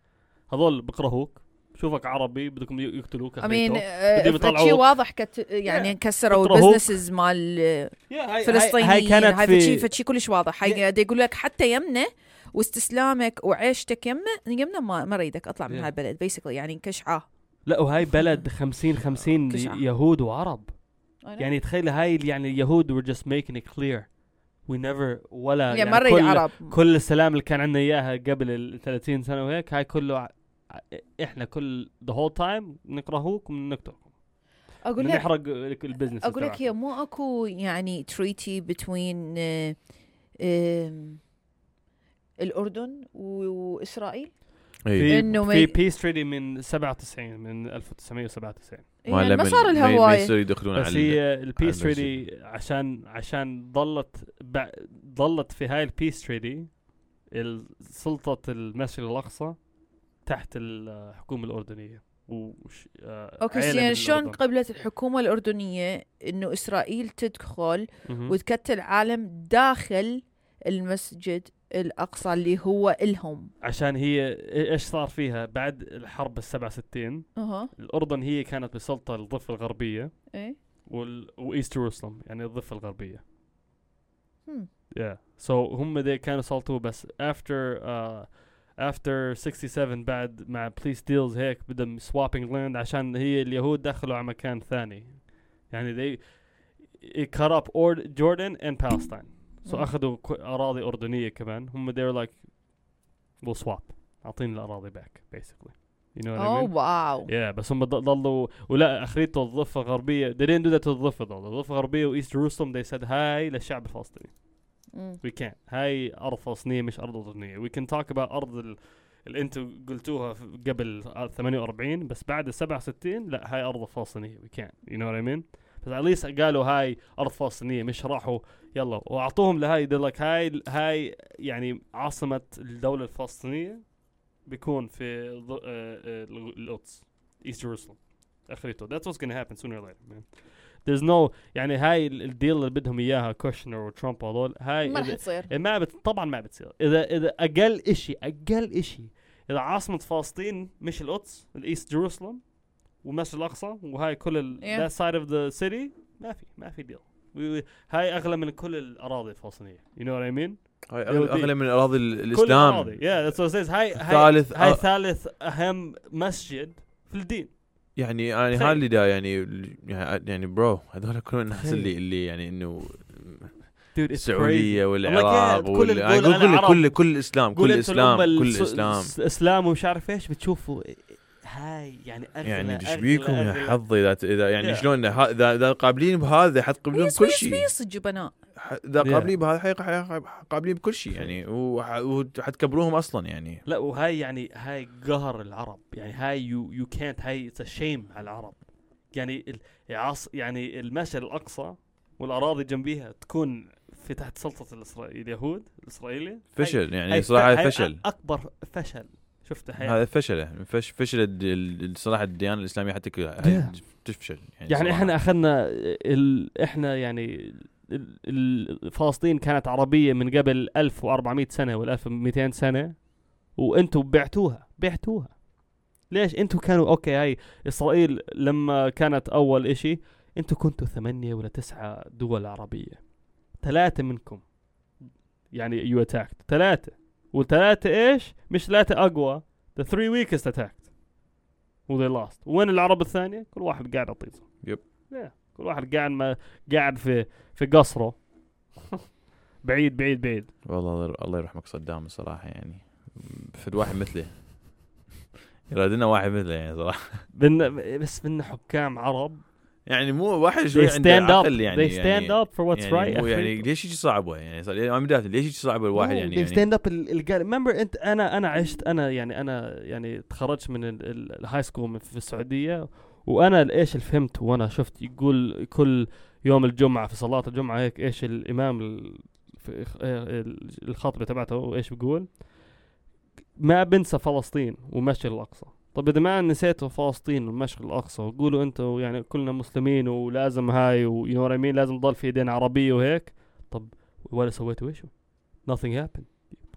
هذول بكرهوك شوفك عربي بدكم يقتلوك. أمين. بدهم شيء واضح؟ كت يعني كسروا. البزنسز مال هاي كانت في فشي كلش واضح. هاي يقول لك حتى يمنا واستسلامك وعيشتك يمه يمنا ما ما اريدك اطلع من Yeah. هالبلد. بيسكلي يعني كشعه لا وهاي بلد 50 50 كشعة. يهود وعرب. يعني تخيل هاي يعني اليهود were just making it clear. We never ولا يعني يعني نريد كل, عرب كل السلام اللي كان عندنا إياها قبل ال 30 سنة وهيك هاي كله ع- إحنا كل the whole time نكرهوك ونقتلكم أقول لك نحرق ال business أقول لك هي مو أكو يعني treaty بين الأردن و- وإسرائيل؟ إي. في ما في peace treaty من 97 من 1997 ما يعني ما صار لها هوايه يصير يدخلون بس على هي ال peace treaty عشان عشان ضلت بع- ضلت في هاي ال peace treaty سلطة المسجد الأقصى تحت الحكومة الأردنية وش آه، أوكي يعني شلون. قبلت الحكومة الأردنية إنه إسرائيل تدخل. وتكتل عالم داخل المسجد الأقصى اللي هو الهم عشان هي إيش صار فيها بعد الحرب السبعة 67 أها الأردن هي كانت بسلطة الضفة الغربية إيه وال... و East Jerusalem يعني الضفة الغربية هم. Yeah. So هم they كانوا سلطوا بس after uh, after 67 بعد مع peace deals هيك بدهم swapping land عشان هي اليهود دخلوا على مكان ثاني يعني they it cut up or Jordan and Palestine. So مم. أخذوا أراضي أردنية كمان. هم they were like we'll swap. اعطينا الأراضي back basically. You know what I اوه mean? واو Yeah بس هم ضلوا ولا اخريته الضفه الغربيه they didn't do that to الضفه though. الضفه الغربيه وإيست جيروسلم they said هاي للشعب الفلسطيني. مم. we can't. هاي أرض فلسطينية مش أرض أردنية. We can talk about أرض ال... اللي أنتم قلتوها قبل 48 بس بعد ال 67 لا هاي أرض فلسطينية. We can't. You know what I mean? بس at least قالوا هاي ارض فلسطينيه مش راحوا. يلا وأعطوهم لهاي like هاي هاي يعني عاصمة الدولة الفلسطينية بيكون في آه، آه، القدس East Jerusalem. اخرته that's what's gonna happen sooner or later. Man there's no يعني هاي ال- ال deal اللي بدهم إياها كوشنر وترامب وهذول هاي ما إذا تصير. ما بت... طبعا ما بتصير. اذا إذا أقل اشي أقل إشي إذا عاصمة فلسطين مش القدس ال East Jerusalem والمسجد الأقصى وهاي كل ال Yeah. that side of the city ما في ما في deal هاي أغلى من كل الأراضي الفلسطينية you know what I mean هاي أغلى من اراضي ال- كل الإسلام الأراضي. yeah that's what it says هاي هاي ثالث هاي أ- ثالث أهم مسجد في الدين يعني يعني تخيل. هاي اللي دا يعني يعني bro هذول كلهم الناس. اللي اللي يعني إنه dude it's السعوديه. والعراق I'm like, yeah, كل وال- اللي يعني كل كل. كل الإسلام كل الإسلام كل الإسلام الإسلام ومش عارف إيش بتشوفوا هاي يعني أغلى يعني إيش أغلى- بيكم يا أغلى. حظي إذا إذا يعني Yeah. شلون ها- إذا إذا قابلين بهذا حتقبلون بكل شيء بيس الجبناء ح- إذا Yeah. قابلين بهذا قابلين بكل شيء يعني وح- وحتكبروهم أصلا يعني لا وهاي يعني هاي قهر العرب يعني هاي يو يو كانت هاي اتس شيم على العرب يعني ال- العص يعني المسجد الأقصى والأراضي جنبيها تكون في تحت سلطة. اليهود الاسرائيليه هاي- فشل يعني هاي صراحة هاي فشل أكبر فشل شفته هاي هذا فشل فش فشل الد- ال- صراحة الديانة الإسلامية حتى كلها. تفشل يعني صراحة. إحنا أخذنا ال... إحنا يعني ال- فلسطين كانت عربية من قبل 1400 سنة ولا 1200 سنة وأنتم بعتوها بعتوها. ليش؟ أنتم كانوا okay هاي إسرائيل لما كانت أول إشي أنتم كنتوا ثمانية ولا تسعة دول عربية. ثلاثة منكم يعني you attacked ثلاثة. والثلاثة إيش؟ مش ثلاثة أقوى. The three weakest attacked. و they lost. وين العرب الثانية؟ كل واحد قاعد ع طيزه yep. yeah. كل واحد قاعد ما قاعد في في قصره. بعيد بعيد بعيد. والله الله- يرحمك صدام الصراحه يعني. فد واحد مثله يراد لنا واحد مثله يعني صراحة. بن بس بن حكام عرب يعني مو واحد شوي عنده عقل يعني they stand يعني up for what's يعني right. مو يعني. ليش يجي صعبة؟ يعني صار- يعني أنا مدافع ليش يجي صعبه الواحد يعني, they يعني stand up ال- القال remember انت أنا أنا عشت أنا يعني أنا يعني تخرجت من ال high school في السعودية وأنا إيش اللي فهمت وأنا شفت يقول كل يوم الجمعة في صلاة الجمعة هيك إيش الإمام الخطبه تبعته إيش بيقول؟ ما بنسى فلسطين ومسجد الأقصى. طب إذا ما نسيتوا فلسطين والمسجد الأقصى وقولوا أنتوا يعني كلنا مسلمين ولازم هاي و you know لازم تضل في ايدين عربية وهيك. طب ولا سويتوا إيش nothing happened.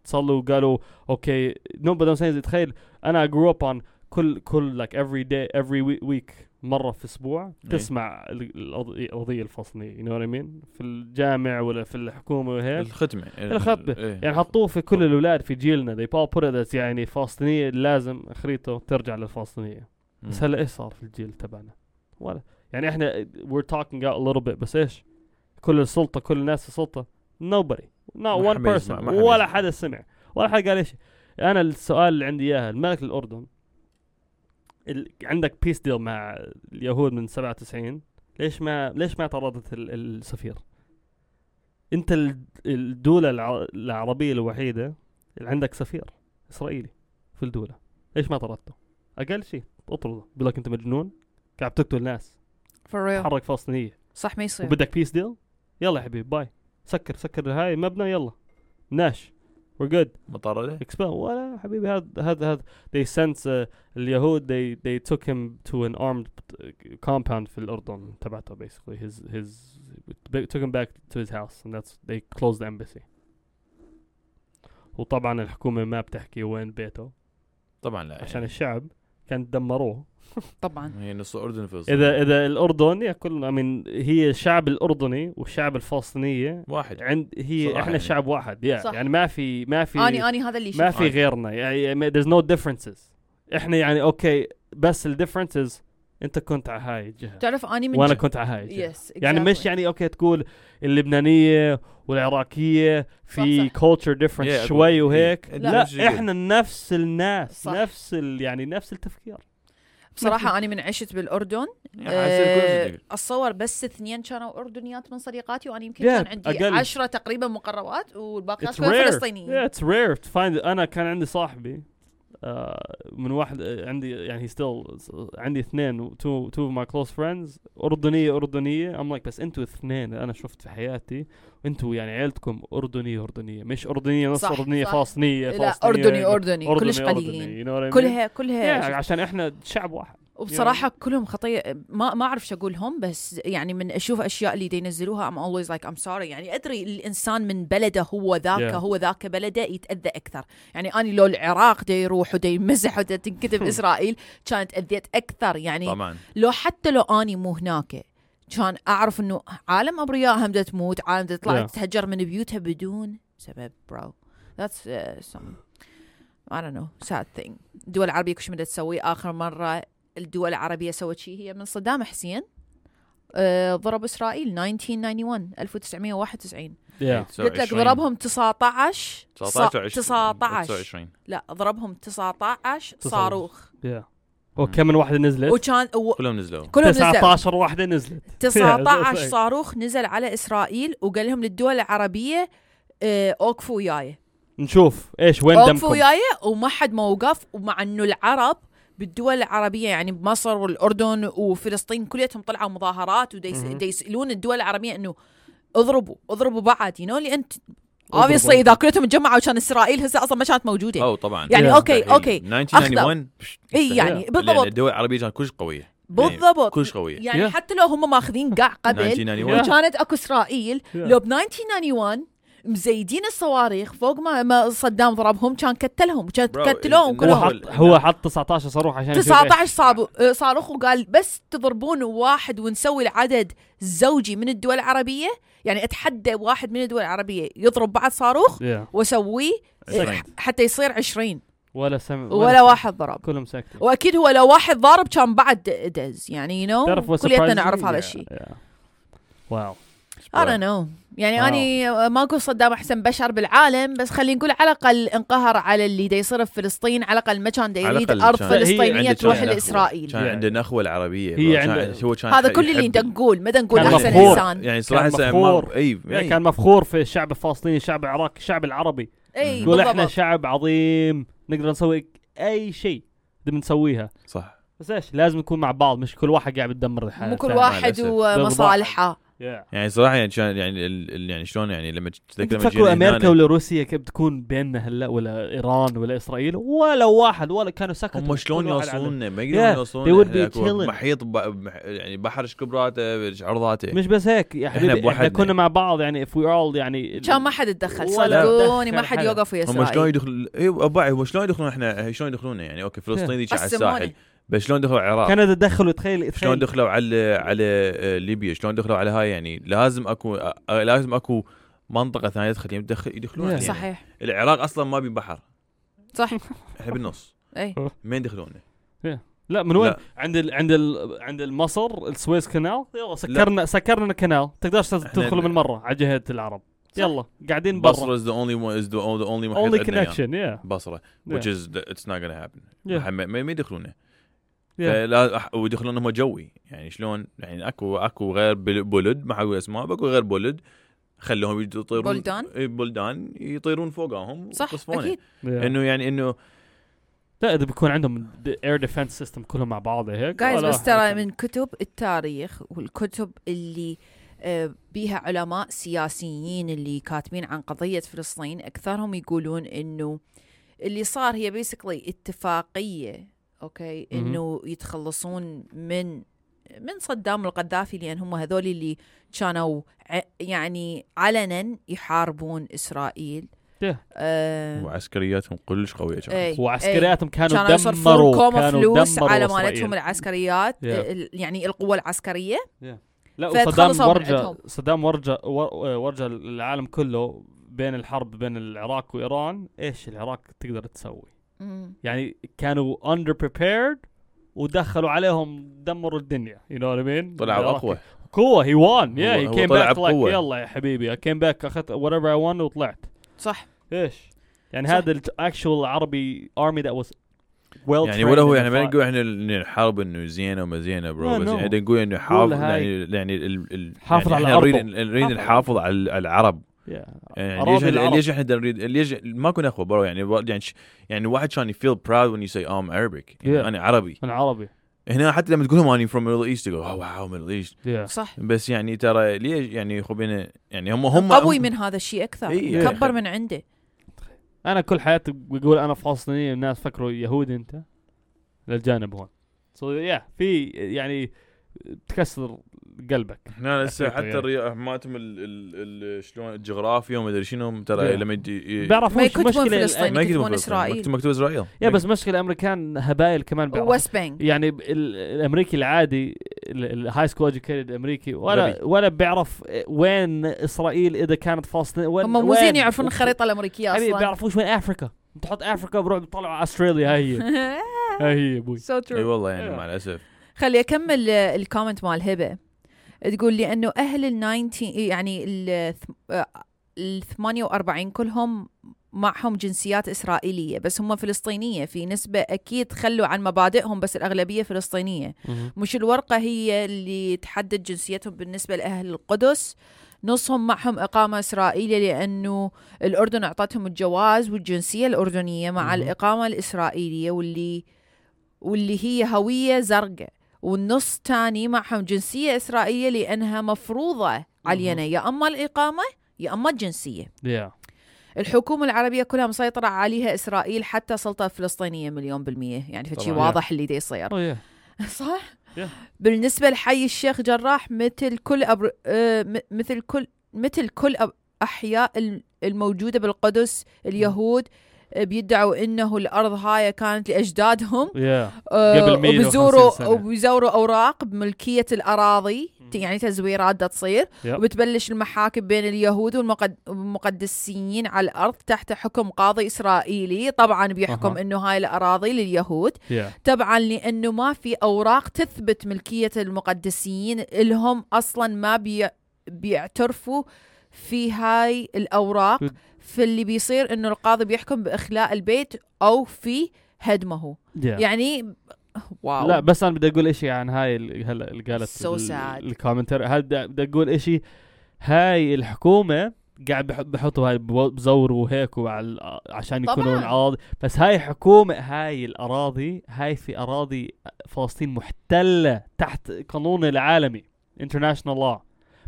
تصلوا وقالوا okay no بدهم تخيل أنا grew up on كل كل like every day every week مرة في أسبوع إيه. تسمع ال- القضية القضية الفلسطينية you know what I mean في الجامع ولا في الحكومة وهيك. الختمه الخطبة. إيه. يعني حطوه في كل الأولاد في جيلنا. They put as يعني فلسطينية لازم اخريته ترجع للفلسطينية. بس. هلا إيش صار في الجيل تبعنا؟ ولا. يعني إحنا we're talking out a little bit بس إيش؟ كل السلطة كل الناس السلطة. Nobody. Not one person. ولا. حدا سمع. ولا حد قال إيش. أنا السؤال اللي عندي اياه الملك الأردن ال... عندك بيس ديل مع اليهود من 97 ليش ما ليش ما طردت ال... السفير؟ انت ال- الدولة الع... العربية الوحيدة اللي عندك سفير إسرائيلي في الدولة ليش ما طردته؟ أقل شيء اطرده بيقول لك أنت مجنون قاعد تقتل ناس. For real. تحرك فلسطينية. صح ما يصير. وبدك peace deal يلا يا حبيبي bye. سكر سكر هاي مبنى يلا. ناش. We're good مطارده expel ولا حبيبي هذا هذا هذا they sent uh, اليهود they they took him to an armed compound في الأردن تبعته basically his his took him back to his house and that's they closed the embassy وطبعا الحكومة ما بتحكي وين بيته طبعا لا عشان يعني. الشعب كان دمروه طبعا هي نص الاردن فلسطين اذا إذا الاردن يا كل I mean هي الشعب الأردني والشعب الفلسطينية واحد عند هي إحنا يعني. شعب واحد يا صح. يعني ما في ما في اني أني هذا اللي ما في غيرنا يعني there's no differences إحنا يعني okay بس ال differences أنت كنت على هاي الجهة تعرف أني من وأنا كنت على هاي الجهة Yes, يعني مش exactly. يعني okay تقول اللبنانية والعراقية في صح. culture difference Yeah, شوي إيه. وهيك لا. لا نفس الشيء. إحنا نفس الناس صح. نفس ال يعني نفس التفكير بصراحة أنا من عشت بالأردن يعني شيء. أتصور بس اثنين كانوا أردنيات من صديقاتي وأنا يمكن Yeah, كان عندي أقل. عشرة تقريبا مقربات والباقيات كلها. فلسطينيين Yeah, it's rare to find أنا كان عندي صاحبي من واحد آه، عندي يعني he still عندي اثنين two two of my close friends أردنية أردنية I'm like بس أنتوا اثنين أنا شفت في حياتي أنتوا يعني عيلتكم أردنية أردنية مش أردنية نص صح، أردنية صح. فلسطينية لا فلسطينية أردني أردني أردني، كلش أردني، قليلين mean? كلها كلها yeah. عشان إحنا شعب واحد وبصراحة كلهم خطية. ما ما أعرف شو أقولهم بس يعني من أشوف أشياء اللي ينزلوها I'm always like I'm sorry. يعني أدري الإنسان من بلده هو ذاك Yeah. هو ذاك بلده يتأذى أكثر. يعني أنا لو العراق دا يروح ودا يمزح ودا تنكتب إسرائيل كانت أذيت أكثر. يعني طبعا. لو حتى لو أني مو هناك كان أعرف إنه عالم أبرياء هم دا تموت عالم دا تطلع Yeah. تتهجر من بيوتها بدون سبب برو that's uh, some I don't know sad thing. الدول العربية كل شي بدها تسوي. آخر مرة الدول العربية سوت شيء. هي من صدام حسين آه ضرب إسرائيل 1991 1991 yeah. قلت لك ضربهم 19 19 19 29 لا ضربهم 19 صاروخ. Yeah. وكم من واحدة نزلت؟ وكان و... كلهم نزلوا. كلهم نزلوا. 19 واحدة نزلت. 19 صاروخ نزل على إسرائيل وقال لهم للدول العربية آه، اوقفوا وياي نشوف إيش وين اوقفوا دمكم؟ وياي وما حد موقف ومع إنه العرب بالدول العربية يعني بمصر والأردن وفلسطين كليتهم طلعوا مظاهرات مهم. ودا يسألون الدول العربية إنه اضربوا اضربوا بعض يو اللي انت. اوبسلي إذا كليتهم تجمعوا كان إسرائيل هسه أصلا ما كانت موجودة أو طبعا يعني Yeah. okay مستحيل. okay 1991 اي يعني بالضبط الدول العربية كانت كلش قوية بالضبط كلش قوية يعني Yeah. حتى لو هم ماخذين قاع قبل 1991 Yeah. وكانت أكو إسرائيل Yeah. لو ب 1991 مزيدين الصواريخ فوق ما, ما صدام ضربهم كان كتلهم كان قتلوهم ال- هو كلهم حط هو حط 19 صاروخ عشان يشوف 19 صابو آه، صاروخ وقال بس تضربون واحد ونسوي العدد زوجي من الدول العربية يعني أتحدى واحد من الدول العربية يضرب بعض صاروخ. Yeah. وأسويه. حتى يصير 20 ولا سمع ولا واحد ضرب كلهم ساكتين وأكيد هو لو واحد ضارب كان بعد دز يعني you know كلياتنا surprising? نعرف هذا الشيء. wow I don't know يعني wow. أني ما أقول صدام أحسن بشر بالعالم بس خلينا نقول على الأقل انقهر على اللي دا يصير في فلسطين على الأقل ما كان دا يريد أرض فلسطينية تروح كان نخوة. لإسرائيل كان Yeah. عنده نخوه العربية هي عنده- هو كان هذا كل اللي نقول ما نقول أحسن مفخور. إنسان يعني صراحة كان مفخور. ما- إي يعني كان مفخور في الشعب الفلسطيني الشعب العراقي الشعب العربي إي يقول إحنا شعب عظيم نقدر نسوي أي شيء نبي نسويها صح بس إيش لازم نكون مع بعض مش كل واحد قاعد بتدمر الحياة مو كل. واحد. ومصالحه Yeah. يعني صراحة يعني كان يعني ال- يعني شلون يعني لما تذكر لما تفكروا أمريكا ولا روسيا كيف بتكون بيننا هلا ولا إيران ولا إسرائيل؟ ولا واحد ولا كانوا سكتوا. هم شلون كل واحد على- يوصلون؟ ما يقدرون يوصلون. They would إحنا be أكو chilling. محيط يعني بحر إيش كبراته إيش عرضاته. مش بس هيك يا حبيبي إحنا بوحدنا. كنا مع بعض يعني if we all يعني كان ما حد يتدخل صدقوني ما حد. يوقف ويا هم شلون إسرائيل. يدخل اي أباوع هو شلون يدخلون إحنا؟ شلون يدخلون يعني؟ أوكي فلسطين ذيك على. الساحل. بس شلون دخلوا العراق؟ كندا دخلوا تخيل شلون دخلوا على على آه، ليبيا؟ شلون دخلوا على هاي يعني؟ لازم أكو آه، لازم أكو منطقة ثانية تدخل يدخل يدخلون Yeah. علينا. صحيح. العراق أصلا ما بي بحر. صح إحنا بالنص. أي. مين يدخلون لا من وين؟ لا. عند ال... عند ال... عند المصر السويس كانال يلا سكرنا سكرنا الكنال تقدرش تدخل من مرة على جهة العرب. يلا قاعدين برا. بصره is the only one is the, the only محيط only عندنا إياه. connection yeah بصرة which is the, it's not gonna happen. Yeah. ما ما ما يدخلونه yeah ويدخلون هم جوي يعني شلون يعني أكو أكو غير بلد ما حقول أسماء بأكو غير بلد خلوهم يطيرون بلدان؟ بلدان يطيرون فوقهم صح. أكيد yeah. إنه يعني إنه لا إذا بيكون عندهم air defense system كلهم مع بعض هيك جايز بس ترى من كتب التاريخ والكتب اللي آه، بيها علماء سياسيين اللي كاتبين عن قضية فلسطين أكثرهم يقولون إنه اللي صار هي basically اتفاقية أوكي مهم. إنه يتخلصون من من صدام القذافي لأن هم هذول اللي كانوا يعني علنا يحاربون إسرائيل Yeah. آه وعسكرياتهم كلش قوية كانت إيه. وعسكرياتهم كانوا كانوا يصرفون دمروا كوم كانوا فلوس دمروا على. مالتهم العسكريات Yeah. ال- يعني القوة العسكرية لا فتخلصوا وصدام عندهم. صدام ورجى ور- ورجى العالم كله بين الحرب بين العراق وإيران إيش العراق تقدر تسوي مم. يعني كانوا under prepared ودخلوا عليهم دمروا الدنيا you know what I mean طلع العراق اقوى قوة he won yeah هو- he هو came طلع back like بقوة. يلا يا حبيبي I came back أخذت whatever I won وطلعت صح إيش يعني صح. هذا ال actual عربي army that was well يعني ولا هو يعني ما. نقول إحنا الحرب إنه زينة وما زينة برو بس no. يعني نقول إنه حافظ. يعني يعني ال ال حافظ يعني على إحنا نريد. نحافظ على ال- على العرب. يعني ليش. ليش إحنا نريد ليش ماكو نخوه برو يعني يعني يعني واحد كان يفيل براود when you say I'm Arabic. يعني Yeah. أنا عربي. من عربي. هنا حتى لما تقول اني from Middle East تقول oh wow Middle East. Yeah. صح. بس يعني ترى ليش يعني خبينا يعني هم هم قوي من هذا الشيء أكثر. إيه. كبر من عنده. أنا كل حياتي بقول أنا فلسطيني الناس فكروا يهودي أنت. للجانب هون. سو يا في يعني تكسر قلبك. هنا لسه حتى يعني. الرياض مالتهم ال- ال- ال- شلون؟ الجغرافيا وما أدري شنو ترى Yeah. لما يجي بيعرفوش ما يكتبون فلسطين. ما يكتبون إسرائيل. مكتوب مكتوب إسرائيل. يا بس مشكلة الأمريكان هبايل كمان بيعرفوا West Bank يعني الأمريكي العادي ال high school educated أمريكي ولا. ولا بيعرف وين إسرائيل إذا كانت فلسطين وين هم مو زين يعرفون الخريطة الأمريكية حبيبي أصلا. بيعرفوش وين؟ أفريكا. تحط أفريكا بروح بيطلعوا أستراليا هاي هي. هاي هي يا أبوي. So إي true والله يعني. مع الأسف. خلي أكمل آه، ال comment مال هبة تقول لي أنه أهل ال 19 يعني ال آه، ال 48 كلهم معهم جنسيات إسرائيلية بس هم فلسطينية في نسبة أكيد خلوا عن مبادئهم بس الأغلبية فلسطينية. مش الورقة هي اللي تحدد جنسيتهم بالنسبة لأهل القدس نصهم معهم إقامة إسرائيلية لأنه الأردن أعطتهم الجواز والجنسية الأردنية مع مهم. الإقامة الإسرائيلية واللي واللي هي هوية زرقاء. والنص تاني معهم جنسية إسرائيلية لأنها مفروضة علينا. يا أما الإقامة يا أما الجنسية. يا الحكومة العربية كلها مسيطرة عليها إسرائيل حتى سلطة فلسطينية مليون بالمية. يعني فشي. واضح اللي دي يصير. اوه يا صح؟ Yeah. بالنسبة لحي الشيخ جراح مثل كل أبر... آه، مثل كل مثل كل أب... أحياء الم- الموجودة بالقدس اليهود بيدعوا إنه الأرض هاي كانت لأجدادهم. يا آه، قبل 150 وبيزوروا أوراق بملكية الأراضي. يعني تزويرات دا تصير. يب. وبتبلش المحاكم بين اليهود والمقد- والمقدسيين على الأرض تحت حكم قاضي إسرائيلي. طبعا بيحكم أها. إنه هاي الأراضي لليهود. يا طبعا لأنه ما في أوراق تثبت ملكية المقدسيين. إلهم أصلا ما بي بيعترفوا في هاي الأوراق. فاللي بيصير إنه القاضي بيحكم بإخلاء البيت أو في هدمه. يا يعني wow. لا بس أنا بدي أقول إشي عن هاي هلا اللي قالت So. ال commenter هذا بدي أقول إشي؟ هاي الحكومة قاعد بح- بحطوا هاي بزوروا هيك وعلى عشان يكونون. اراضي بس هاي حكومة هاي الأراضي هاي في أراضي فلسطين محتلة تحت قانون العالمي international law.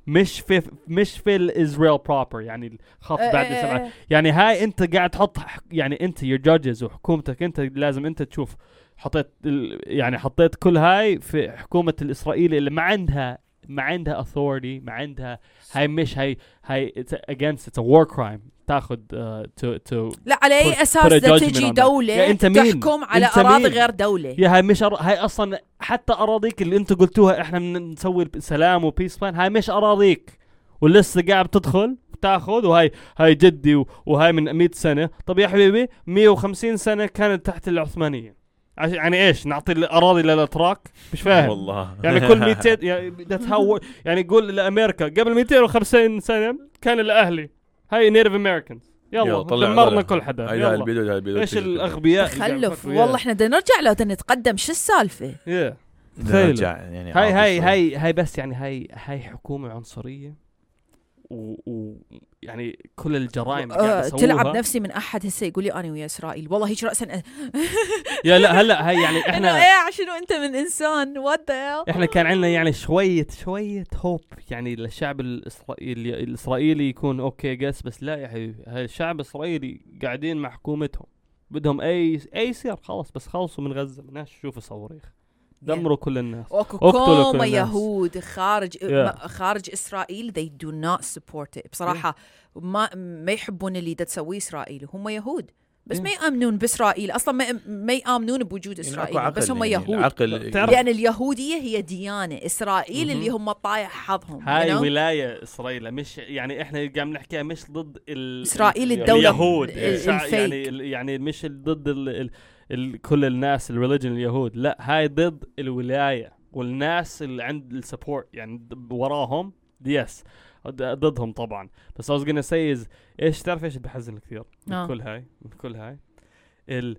مش في مش في الإسرائيل proper يعني الخط بعد آه، سبعة آه، آه. يعني هاي أنت قاعد تحط يعني أنت your judges وحكومتك أنت لازم أنت تشوف حطيت يعني حطيت كل هاي في حكومة الإسرائيلي اللي ما عندها ما عندها authority ما عندها هاي مش هاي هاي it's against it's a war crime تاخذ uh, to to لا على أي أساس تجي. دولة يا أنت مين؟ تحكم على أنت أراضي مين؟ غير دولة. يا هاي مش أر... هاي أصلا حتى أراضيك اللي أنتم قلتوها إحنا من نسوي سلام و peace plan هاي مش أراضيك. ولسه قاعد تدخل تاخذ وهاي هاي جدي و- وهاي من 100 سنة. طب يا حبيبي 150 سنة كانت تحت العثمانية. عش... يعني إيش؟ نعطي الأراضي للأتراك؟ مش فاهم. والله. يعني كل 200 يعني that's how يعني يقول لأمريكا. قبل 250 سنة كان الأهلي. هاي Native Americans يلا دمرنا. كل حدا. هاي هاي يلا. البدو هاي البدو إيش الأغبياء تخلف. والله إحنا بدنا نرجع لو بدنا نتقدم. شو السالفة؟ Yeah. نرجع يعني هاي هاي. هاي هاي بس يعني هاي هاي حكومة عنصرية. و, و يعني كل الجرائم يسووها. تلعب نفسي من أحد هسه يقول لي أنا ويا إسرائيل. والله هيك راسا. يا لا هلأ هاي يعني إحنا إيه شنو أنت من إنسان؟ what إحنا كان عندنا يعني شوية شوية hope يعني للشعب الإسرائيلي الإسرائيلي يكون أوكي قس بس لا يا حبيبي الشعب الإسرائيلي قاعدين مع حكومتهم. بدهم أي أي يصير خلص بس خلصوا من غزة الناس تشوف صواريخ دمروا كل الناس اقتلوا كل كوما الناس. يهود خارج Yeah. خارج إسرائيل they do not support it بصراحة ما ما يحبون اللي دا تسويه إسرائيل هم يهود بس Yeah. ما يآمنون بإسرائيل أصلا ما, ما يآمنون بوجود يعني إسرائيل أكو بس هم يعني يهود العقل لأن اليهودية هي ديانة إسرائيل مهم. اللي هم طايح حظهم هاي you know? ولاية إسرائيل مش يعني إحنا قاعد نحكيها مش ضد ال إسرائيل الدولة اليهود ال-. يعني يعني مش ضد ال ال ال كل الناس ال religion اليهود. لا هاي ضد الولاية والناس اللي عند ال support يعني وراهم yes ضدهم طبعا. بس I was gonna say is إيش تعرف إيش بحزن كثير؟ من آه. كل هاي من كل هاي. ال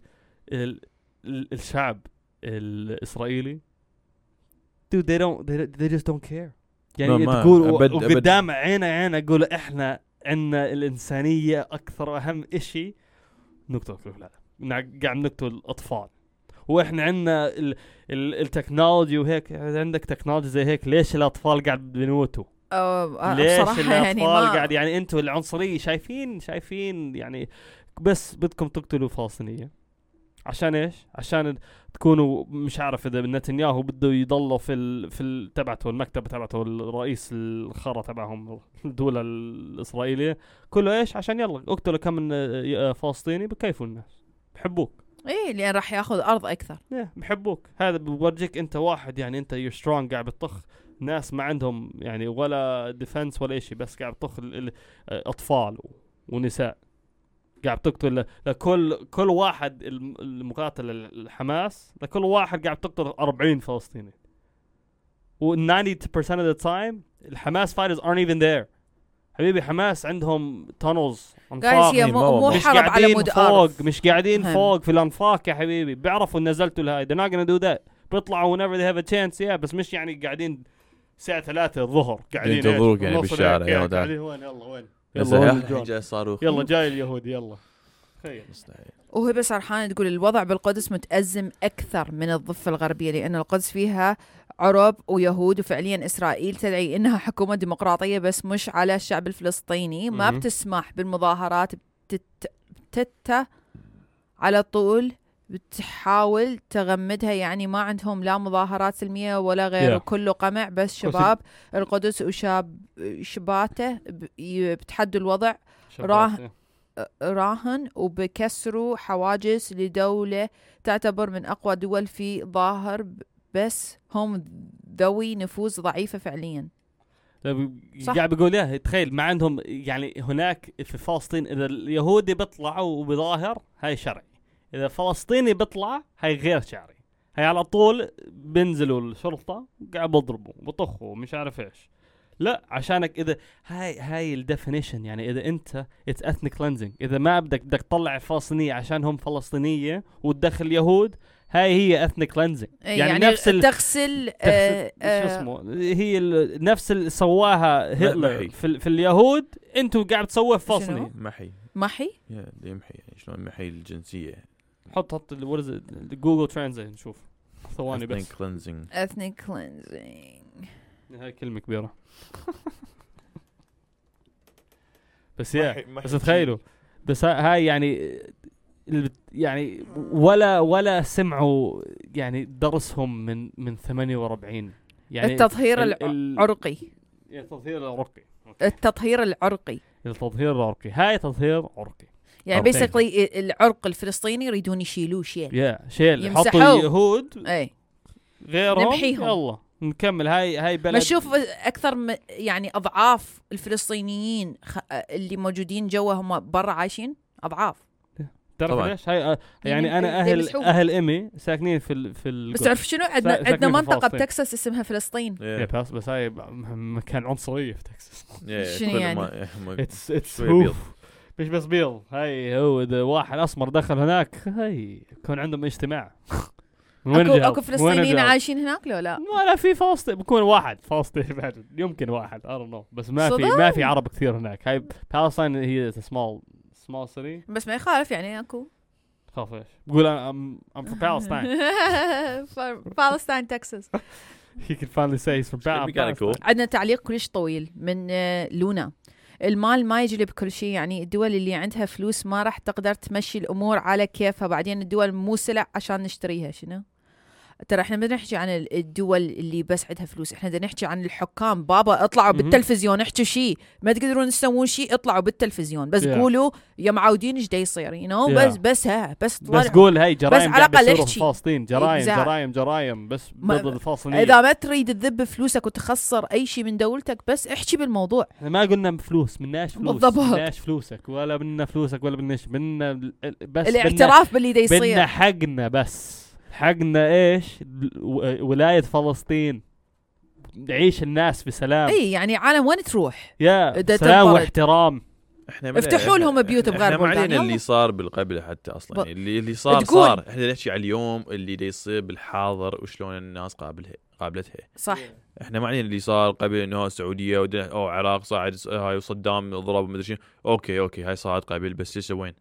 ال ال الشعب الإسرائيلي dude they don't they, they just don't care. يعني ما- تقول أبد-. وقدام عينا عينا أقول إحنا عندنا الإنسانية أكثر أهم إشي. نقتل الاولاد نع- قاعد نقتل الأطفال. وإحنا عندنا ال ال التكنولوجي وهيك عندك تكنولوجي زي هيك ليش الأطفال قاعد بيموتوا آه، آه، ليش بصراحة الأطفال يعني ما قاعد يعني أنتم العنصرية شايفين شايفين يعني بس بدكم تقتلوا فلسطينيه عشان إيش؟ عشان تكونوا مش عارف إذا نتنياهو بده يضله في ال في ال تبعته المكتب تبعته الرئيس الخرا تبعهم الدولة الإسرائيلية. كله إيش؟ عشان يلا اقتلوا كم من فلسطيني بكيفوا الناس. بحبوك. إيه لأن راح ياخذ أرض أكثر. yeah, بحبوك. هذا بورجيك أنت واحد يعني أنت you're strong قاعد بتطخ. ناس ما عندهم يعني ولا defense ولا شيء بس قاعد بتطخ ال- ال- أطفال ونساء. قاعد تقتل لكل كل واحد الم- المقاتل ال- الحماس لكل واحد قاعد تقتل 40 فلسطيني. و 90% of the time الحماس fighters aren't even there. حبيبي حماس عندهم tunnels جايز هي مو مش حرب على قاعدين مود فوق ارض مش قاعدين هم. فوق في الأنفاق يا حبيبي. بيعرفوا نزلتوا لهاي they're not gonna do that. بيطلعوا whenever they have a chance yeah بس مش يعني قاعدين الساعة ثلاثة الظهر قاعدين؟ ينتظروك يعني بالشارع، قاعدين وين؟ يلا وين؟ يلا يا؟ جاي صاروخ. يلا جاي اليهودي يلا. تخيل. مستحيل. وهبه سرحان تقول الوضع بالقدس متأزم أكثر من الضفة الغربية لأن القدس فيها عرب ويهود وفعليا إسرائيل تدعي إنها حكومة ديمقراطية بس مش على الشعب الفلسطيني. ما. بتسمح بالمظاهرات بتت... بتت... على طول بتحاول تغمدها. يعني ما عندهم لا مظاهرات سلمية ولا غيره Yeah. كله قمع بس شباب القدس وشاب شباته بتحدوا الوضع. راه- راهن وبكسروا حواجز لدولة تعتبر من أقوى دول في ظاهر بس هم ذوي نفوذ ضعيفة فعليا. صح. قاعد بقول اياه تخيل ما عندهم يعني هناك في فلسطين إذا اليهودي بيطلع وبظاهر هاي شرعي إذا فلسطيني بيطلع هاي غير شرعي هاي على طول بينزلوا الشرطة قاعد بيضربوا بطخوا مش عارف إيش. لا عشانك إذا هاي هاي ال definition يعني إذا أنت it's ethnic cleansing إذا ما بدك بدك تطلع فلسطينية عشان هم فلسطينية وتدخل يهود هاي هي ethnic cleansing يعني, يعني يعني نفس ال- تغسل آه شو آه اسمه هي ال- نفس اللي سواها هتلر محي. في, ال- في اليهود أنتم قاعد تسووه في شنو؟ فلسطين محي. محي؟ يا يمحي يعني شلون محي الجنسية؟ حط حط جوجل translate نشوف. ثواني بس. Ethnic cleansing. Ethnic cleansing. هاي كلمة كبيرة. بس يا بس تخيلوا. بس ها- هاي يعني يعني ولا ولا سمعوا يعني درسهم من من 48 يعني التطهير ال- ال- العرقي التطهير العرقي. أوكي. التطهير العرقي. التطهير العرقي. هاي تطهير عرقي. يعني. basically العرق الفلسطيني يريدون يشيلوه شيل. يا شيل. يمسحوه. حطوا اليهود اي غيرهم. نمحيهم. يلا نكمل. هاي هاي بلد. ما شوف أكثر م- يعني أضعاف الفلسطينيين خ... اللي موجودين جوا هم برا عايشين؟ أضعاف. تعرف طبعاً. ليش هاي يعني يعني أنا أهل يمسحوهم. أهل إمي ساكنين في ال في ال بس تعرف شنو عندنا عندنا في منطقة فلسطين. بتكساس اسمها فلسطين Yeah. بس بس هاي مكان عنصريه في تكساس شنو يعني؟ it's it's. مش بس بيض هاي هو اذا واحد أسمر دخل هناك هاي يكون عندهم اجتماع وين اكو؟ أكو فلسطينيين؟ عايشين هناك لو لا ما لا في فلسطين بكون واحد فلسطيني بعد يمكن واحد don't know بس ما في؟ ما في عرب كثير هناك هاي Palestine هي small small city بس ما يخالف يعني اكو خاف إيش؟ بقول أنا I'm I'm from Palestine. فلسطين تكساس he can finally say he's from. Palestine. عندنا تعليق كلش طويل من آه، لونا. المال ما يجلب كل شيء يعني الدول اللي عندها فلوس ما راح تقدر تمشي الأمور على كيفها. بعدين الدول مو سلع عشان نشتريها شنو؟ ترى إحنا ما نحكي عن ال- الدول اللي بس عندها فلوس إحنا بدنا نحكي عن الحكام بابا اطلعوا. بالتلفزيون احكوا شيء ما تقدرون تسوون شيء اطلعوا بالتلفزيون بس Yeah. قولوا يا معودين إيش يصير you know Yeah. بس بس ها بس بس طلعوا. قول هاي جرايم على الأقل بيصيروا في احكي. فلسطين جرايم Exact. جرايم جرايم بس ضد الفلسطينيين إذا ما تريد تذب فلوسك وتخسر أي شيء من دولتك بس احكي بالموضوع إحنا ما قلنا فلوس مناش فلوس بالضبط. مناش فلوسك ولا بدنا فلوسك ولا بدنا بس الاعتراف باللي يصير بدنا حقنا بس حقنا إيش و- ولاية فلسطين يعيش الناس بسلام إي يعني عالم وين تروح؟ يا سلام. واحترام إحنا ما- افتحوا لهم بيوت بغير إحنا ما علينا. اللي صار بالقبل حتى أصلا ب- يعني اللي اللي صار تقول. صار إحنا نحكي على اليوم اللي دا يصير بالحاضر وشلون الناس قابلها قابلتها صح إحنا ما علينا اللي صار قبل إنه السعودية أو عراق صاعد هاي وصدام ضرب ومدري شنو okay okay هاي صارت قبل بس ليش وين؟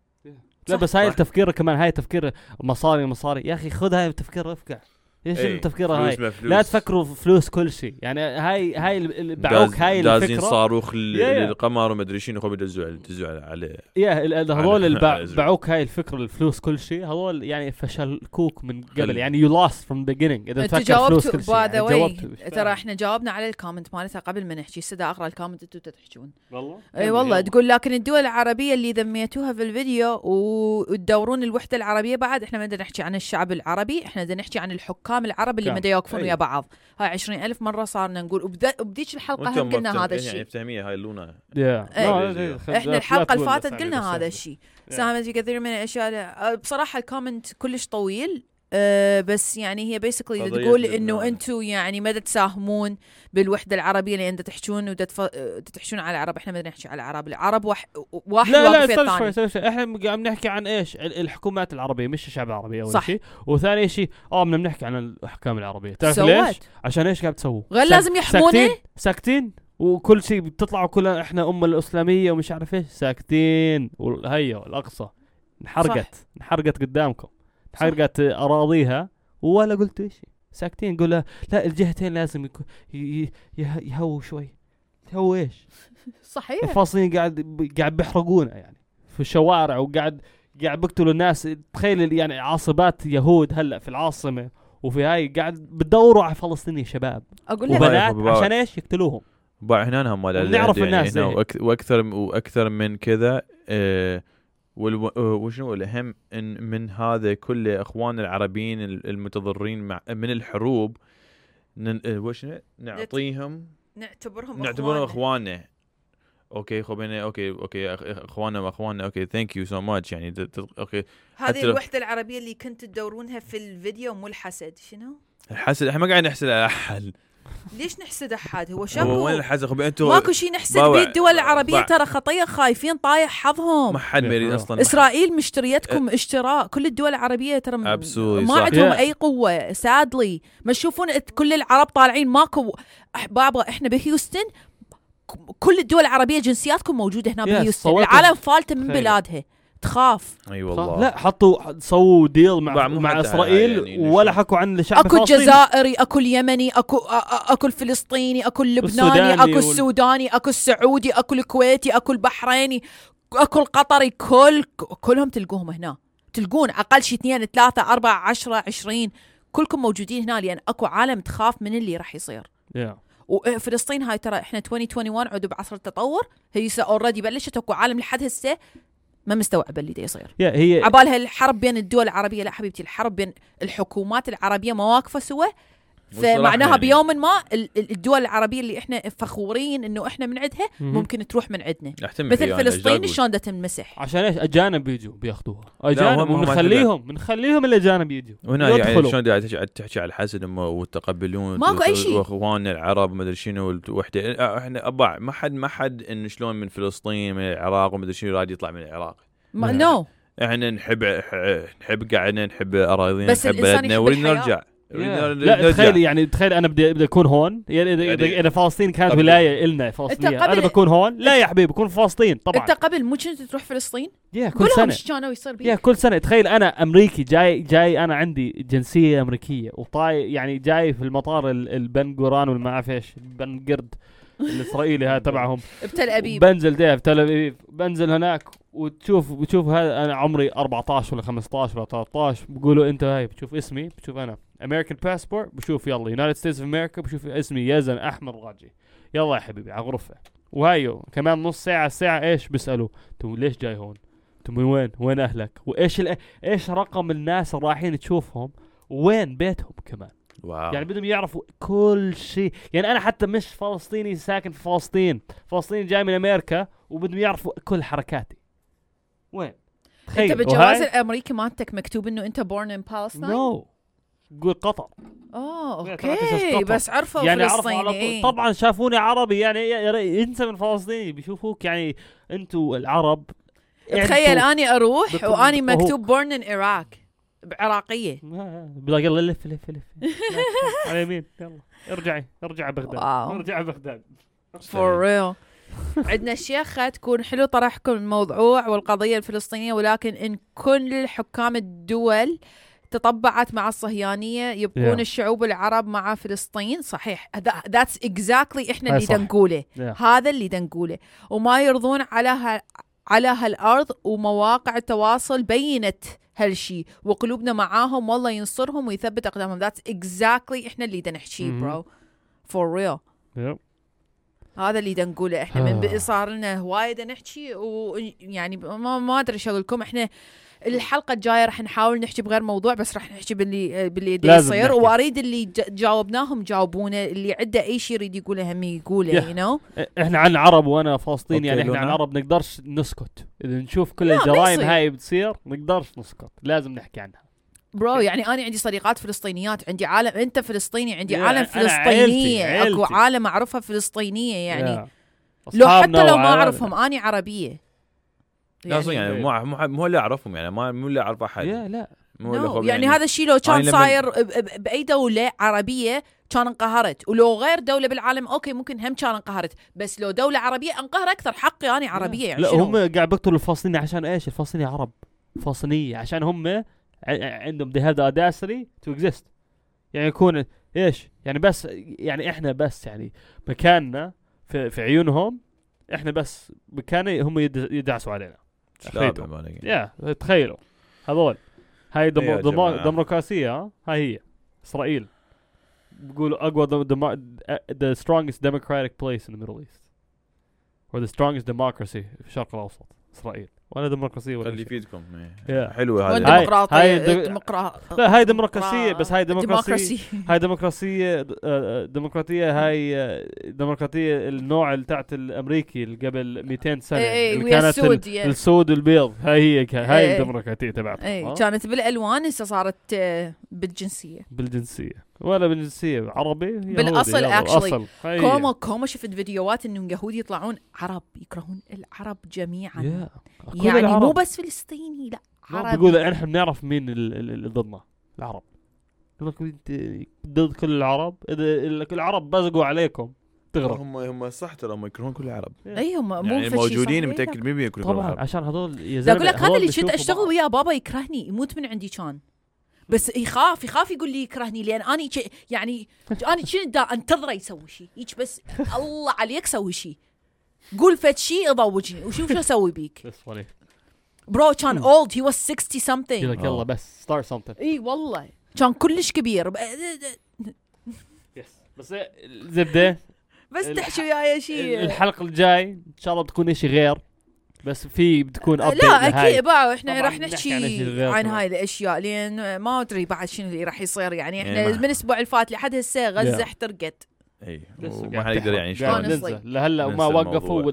لا. بس هاي. التفكير كمان هاي تفكير مصاري مصاري يا أخي خذ هاي التفكير افقع إيش إيه، التفكير هاي؟ فلوس ما فلوس. لا تفكروا في فلوس كل شيء. يعني هاي هاي اللي باعوك هاي دازين الفكرة صاروخ يا- يا. للقمر ومدري شنو خب يدزوا يدزوا على يا هذول اللي زر. باعوك هاي الفكرة الفلوس كل شيء. هذول يعني فشلكوك من قبل. يعني you lost from the beginning. إذا تفكر فلوس كل شيء bye يعني ترى؟ إحنا جاوبنا على ال comment مالتها قبل ما نحكي. سدا اقرا ال comment أنتوا تحجون والله؟ اي والله تقول لكن الدول العربية اللي ذميتوها في الفيديو وتدورون الوحدة العربية بعد إحنا ما نحكي عن الشعب العربي إحنا بدنا نحكي عن الحكام. العرب اللي دا يوقفون. ويا بعض هاي عشرين ألف مرة صارنا نقول وبذيك الحلقة هم قلنا هذا يعني الشيء مفتهميه هاي لونا يا إيه. إحنا الحلقة اللي فاتت يعني قلنا هذا يعني. الشيء. ساهمت في كثير من الأشياء أه، بصراحة ال comment كلش طويل أه بس يعني هي basically تقول. إنه أنتم يعني ما تساهمون بالوحدة العربية لأن تف... أه، تحجون على العرب. إحنا ما نحكي على العرب. العرب وح... واحد لا لا استنى شوي استنى شوي إحنا قاعد نحكي عن إيش؟ ال- الحكومات العربية مش الشعب العربي أول. شيء وثاني شيء آه بدنا بنحكي عن الأحكام العربية. تعرف سوت. ليش؟ عشان إيش قاعد تسووا؟ غير لازم يحمونه؟ ساكتين ساكتين. وكل شيء بتطلعوا كلنا إحنا أمة الإسلامية ومش عارف إيش. ساكتين. وهيا الأقصى. انحرقت. انحرقت قدامكم. انحرقت أراضيها. ولا قلتوا شيء ساكتين قول لا الجهتين لازم يكون يهووا شوي. يهووا إيش؟ صحيح. الفلسطينيين قاعد قاعد بيحرقونا يعني في الشوارع وقاعد قاعد بيقتلوا الناس. تخيل يعني عاصبات يهود هلأ في العاصمة وفي هاي قاعد بدوروا على فلسطيني شباب. أقول لك وبنات. عشان إيش؟ يقتلوهم. باع هنا هم مال ونعرف يعني الناس هنا زي وأك- وأكثر وأكثر من كذا آه، والو- آه، وشنو الأهم؟ إن من هذا كله اخواننا العربيين ال- المتضررين مع من الحروب نن- آه، وشنو؟ نعطيهم نعتبرهم نعتبرهم اخواننا okay خبينا okay okay اخواننا واخواننا okay thank you so much يعني okay. هذه الوحدة العربية اللي كنتوا تدورونها في الفيديو مو الحسد شنو؟ الحسد إحنا ما قاعد نحسد على أحد. ليش نحسد أحد هو هو وين خبي أنتم ماكو شيء نحسد به الدول العربية. ترى خطيه خايفين طايح حظهم ما حد ما يريد أصلا إسرائيل مشتريتكم اشتراء كل الدول العربية ترى ما. عندهم. أي قوة sadly ما تشوفون كل العرب طالعين ماكو بابا إحنا بهيوستن كل الدول العربية جنسياتكم موجودة هنا بهيوستن. العالم فالتة من. بلادها تخاف. أي؟ والله. لا حطوا سووا ديل مع مع إسرائيل يعني ولا حكوا عن الشعب أكو الفلسطيني. جزائري أكو اليمني أكو أ- أ- أكو الفلسطيني أكو اللبناني أكو وال- السوداني أكو السعودي أكو الكويتي أكو البحريني أكو القطري كل كلهم تلقوهم هنا. تلقون أقل شيء اثنين ثلاثة أربعة عشرة عشرين. كلكم موجودين هنا لأن أكو عالم تخاف من اللي راح يصير. Yeah. وفلسطين هاي ترى إحنا 2021 عدوا بعصر التطور. هي اوريدي بلشت أكو عالم لحد هسه ما مستوعبه اللي دا يصير. Yeah, هي عبالها الحرب بين الدول العربية لا حبيبتي الحرب بين الحكومات العربية ما واقفه سوا فمعناها يعني- بيوم ما ال- ال- الدول العربية اللي إحنا فخورين إنه إحنا من عندها. ممكن تروح من عندنا. مثل فلسطين شلون تنمسح؟ عشان إيش؟ أجانب بيجوا بياخذوها. أجانب ونخليهم بنخليهم الاجانب يجوا. وهنا يعني. شلون قاعد تحكي على الحسد والتقبلون ماكو أي شيء. واخواننا العرب ما أدري شنو الوحده إحنا ابع ما حد ما حد انه شلون من فلسطين من العراق وما أدري شنو راد يطلع من العراق. ما. نو إحنا نحب نحب قاعدنا نحب أراضينا بس نحب بلدنا يحب نر- لا. تخيل يعني تخيل أنا بدي بدي أكون هون. يعني اذا يعني- إذا إذا فلسطين كانت ولاية إلنا فلسطينيه قبل- أنا بكون هون؟ لا يا حبيبي بكون في فلسطين طبعا. أنت قبل مو كنت تروح فلسطين؟ يا كل سنة. إيش كانوا يصير يا بيك؟ كل سنة. تخيل أنا أمريكي جاي جاي أنا عندي جنسية أمريكية وطاي يعني جاي في المطار ال- البن قران ولا ما أعرف إيش بن قرد. الإسرائيلي هذا تبعهم بتل أبيب بنزل ده في تل أبيب بنزل هناك وتشوف بتشوف هذا أنا عمري 14 ولا 15 ولا 13 بقولوا أنت هاي بتشوف اسمي بتشوف أنا American passport بشوف يلا United States of America بشوف اسمي يزن أحمد راجي يلا يا حبيبي على غرفة وهايو كمان نص ساعة ساعة إيش بيسألوا أنتم ليش جاي هون؟ أنتم من وين؟ وين أهلك؟ وإيش إيش رقم الناس اللي رايحين تشوفهم؟ وين بيتهم كمان؟ wow. يعني بدهم يعرفوا كل شيء. يعني أنا حتى مش فلسطيني ساكن في فلسطين. فلسطيني جاي من أمريكا وبدهم يعرفوا كل حركاتي. وين؟ أنت بالجواز الأمريكي مالتك مكتوب إنه أنت born in Palestine no قول قطر. آه okay. قطر. بس عرفوا يعني عرفوا فلسطيني على طول. إيه. طبعا شافوني عربي. يعني انت من فلسطين بيشوفوك يعني أنتوا العرب. تخيل أنتوا- أني أروح وأني. مكتوب born in عراق بعراقية. بلا يلا لف لف لف. على يمين يلا ارجعي ارجعي بغداد. wow. ارجعي بغداد. for real عندنا شيخة تكون حلو طرحكم الموضوع والقضية الفلسطينية ولكن إن كل حكام الدول تطبعت مع الصهاينة يبقون Yeah. الشعوب العرب مع فلسطين صحيح. that's exactly إحنا هاي اللي صح. دنقوله. Yeah. هذا اللي دنقوله. وما يرضون على ها على هالأرض ومواقع التواصل بينت. هالشي وقلوبنا معاهم والله ينصرهم ويثبت أقدامهم. that's exactly إحنا اللي دنحكيه مهم. bro for real yep. هذا اللي نقوله. إحنا من صار لنا هواية نحكي ويعني ما ما أدري شو أقول لكم. إحنا الحلقة الجاية راح نحاول نحكي بغير موضوع بس راح نحكي باللي باللي يصير. وأريد اللي جاوبناهم جاوبونه اللي عنده أي شيء يريد يقوله هم يقوله Yeah. you know إحنا عن عرب وأنا فلسطيني يعني إحنا. عن عرب نقدرش نسكت إذا نشوف كل الجرائم. هاي بتصير نقدرش نسكت لازم نحكي عنها برو يعني أنا عندي صديقات فلسطينيات عندي عالم أنت فلسطيني عندي Yeah, عالم فلسطينيه عيلتي- أكو عيلتي. عالم أعرفها فلسطينية يعني. لو حتى لو ما أعرفهم أني عربية لا أصلا يعني مو مو مو اللي أعرفهم يعني ما مو اللي اعرف أحد. يا لا. مو no. خب- يعني هذا الشيء لو كان أنا لما- صاير بأي دولة عربية كان انقهرت ولو غير دولة بالعالم أوكي ممكن هم كان انقهرت بس لو دولة عربية انقهر أكثر حقي أنا عربية يعني لا شنو؟ هم قاعد بيقتلوا الفلسطيني عشان إيش؟ الفلسطيني عرب فلسطينية عشان هم عندهم they have the audacity to exist. يعني يكون إيش؟ يعني بس يعني إحنا بس يعني مكاننا في, في عيونهم إحنا بس مكاني هم يد- يدعسوا علينا. بالك. يا تخيلوا. هذول. هاي جماعة. ديمقراطية ها؟ هاي هي. إسرائيل. بيقولوا أقوى دم دم the strongest democratic place in the Middle East. Or the strongest democracy في الشرق الأوسط إسرائيل. ولا ديمقراطية ولا شيء. يفيدكم. إيه. حلوة هذه. هاي- والديمقراطية هاي الديمقرا- لا هاي ديمقراطية بس هاي ديمقراطية. هاي ديمقراطية آه، ديمقراطية هاي آه، ديمقراطية النوع اللي تاعت الأمريكي اللي قبل 200 سنة. اي اي اللي ويا كانت ال- السود يا- السود والبيض هاي هي هاي إيه. الديمقراطية تبعتهم اي ها؟ كانت بالألوان هسه صارت آه، بالجنسية. بالجنسية. ولا بالجنسية عربي يهودي،. هاي هي. كوما كوما شفت فيديوهات إنه يهود يطلعون عرب يكرهون العرب جميعا يا. كل يعني العرب. مو بس فلسطيني لا عربي بيقول إحنا بنعرف مين ال- ال- اللي ضدنا العرب يقول لك أنت ضد كل العرب إذا ال- العرب بزقوا عليكم تغرق هم هم صح ترى هم يكرهون كل العرب اي هم مو يعني فشي موجودين. متاكد 100% يكرهون كل طبعا العرب عشان هذول يا زلمه أقول لك هذا اللي كنت اشتغل. وياه بابا يكرهني يموت من عندي كان بس يخاف يخاف يقول لي يكرهني لأن اني يعني اني كنت دا أنتظره يسوي شيء هيك بس الله عليك سوي شيء قول فد شيء اضوجني وشوف شو أسوي بيك. That's funny. bro كان old he was 60 يقول something. لك يلا بس start something. إي والله. كان كلش كبير. yes بس الزبده بس تحكي وياي شيء الحلقة الجاي إن شاء الله بتكون شيء غير. بس في بتكون لا. أكيد about إحنا راح نحكي عن. هاي الأشياء لأن ما أدري بعد شنو اللي راح يصير يعني إحنا ما- من الأسبوع اللي فات لحد هسه غزة Yeah. احترقت اي وما قاعد حد يقدر. يعني. ننسى لهلا وما الموضوع. وقفوا إيه.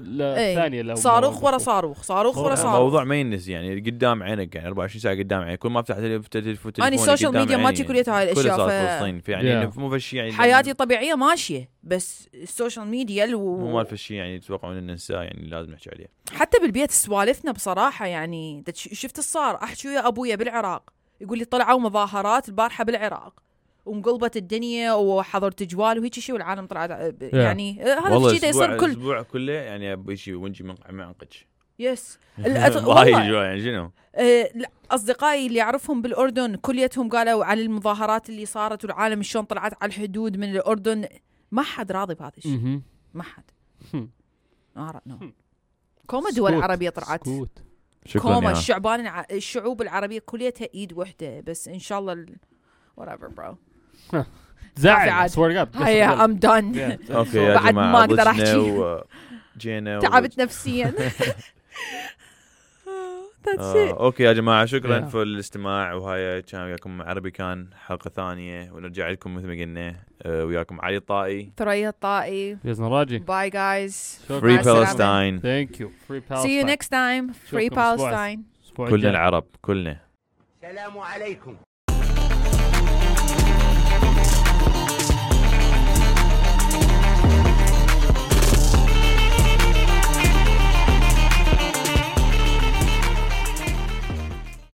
الثانية لو ما صاروخ ورا. صاروخ صاروخ ورا صاروخ. الموضوع ما ينسى يعني قدام عينك يعني 24 ساعة قدام عينك كل ما افتح تلف- تلف- تليفوني ال social media ما تجي كلية هاي كله الأشياء، صار ف- فلسطين في يعني. مو فشي يعني حياتي الطبيعيه ماشية بس ال social media مو. مال فشي يعني يتوقعون ان ننساه يعني لازم نحكي عليه حتى بالبيت سوالفنا بصراحة يعني شفت الصار أحكي ويا أبويا بالعراق يقول لي طلعوا مظاهرات البارحة بالعراق وانقلبت الدنيا وحضرت جوال وهيك شيء والعالم طلعت يعني آه، هذا الشيء يصير كل الأسبوع كله يعني ابي شيء ونجي من منقج yes. جوا يعني شنو؟ آه، أصدقائي اللي اعرفهم بالأردن كليتهم قالوا على المظاهرات اللي صارت والعالم شلون طلعت على الحدود من الأردن ما حد راضي بهذا الشيء. ما حد. كوما دول. عربية طلعت سكوت شكرا كوما يا الشعبان. الشعوب العربية كليتها إيد وحدة بس إن شاء الله ال... whatever bro زعل to God. هيا ام دون. أوكي يا بعد جماعة ما أقدر ضجنا أحكي. وجينا تعبت نفسيا. That's آه، it. أوكي يا جماعة شكرا Yeah. في الاستماع وهاي كان وياكم عربي كان حلقة ثانية ونرجع لكم مثل ما قلنا آه، وياكم علي الطائي. ثريا الطائي. بإذن راجي. باي جايز. فري. بالستاين ثانك يو فري see you next time. Free نشوفكم الأسبوع Palestine. الأسبوع كلنا. العرب كلنا. السلام عليكم.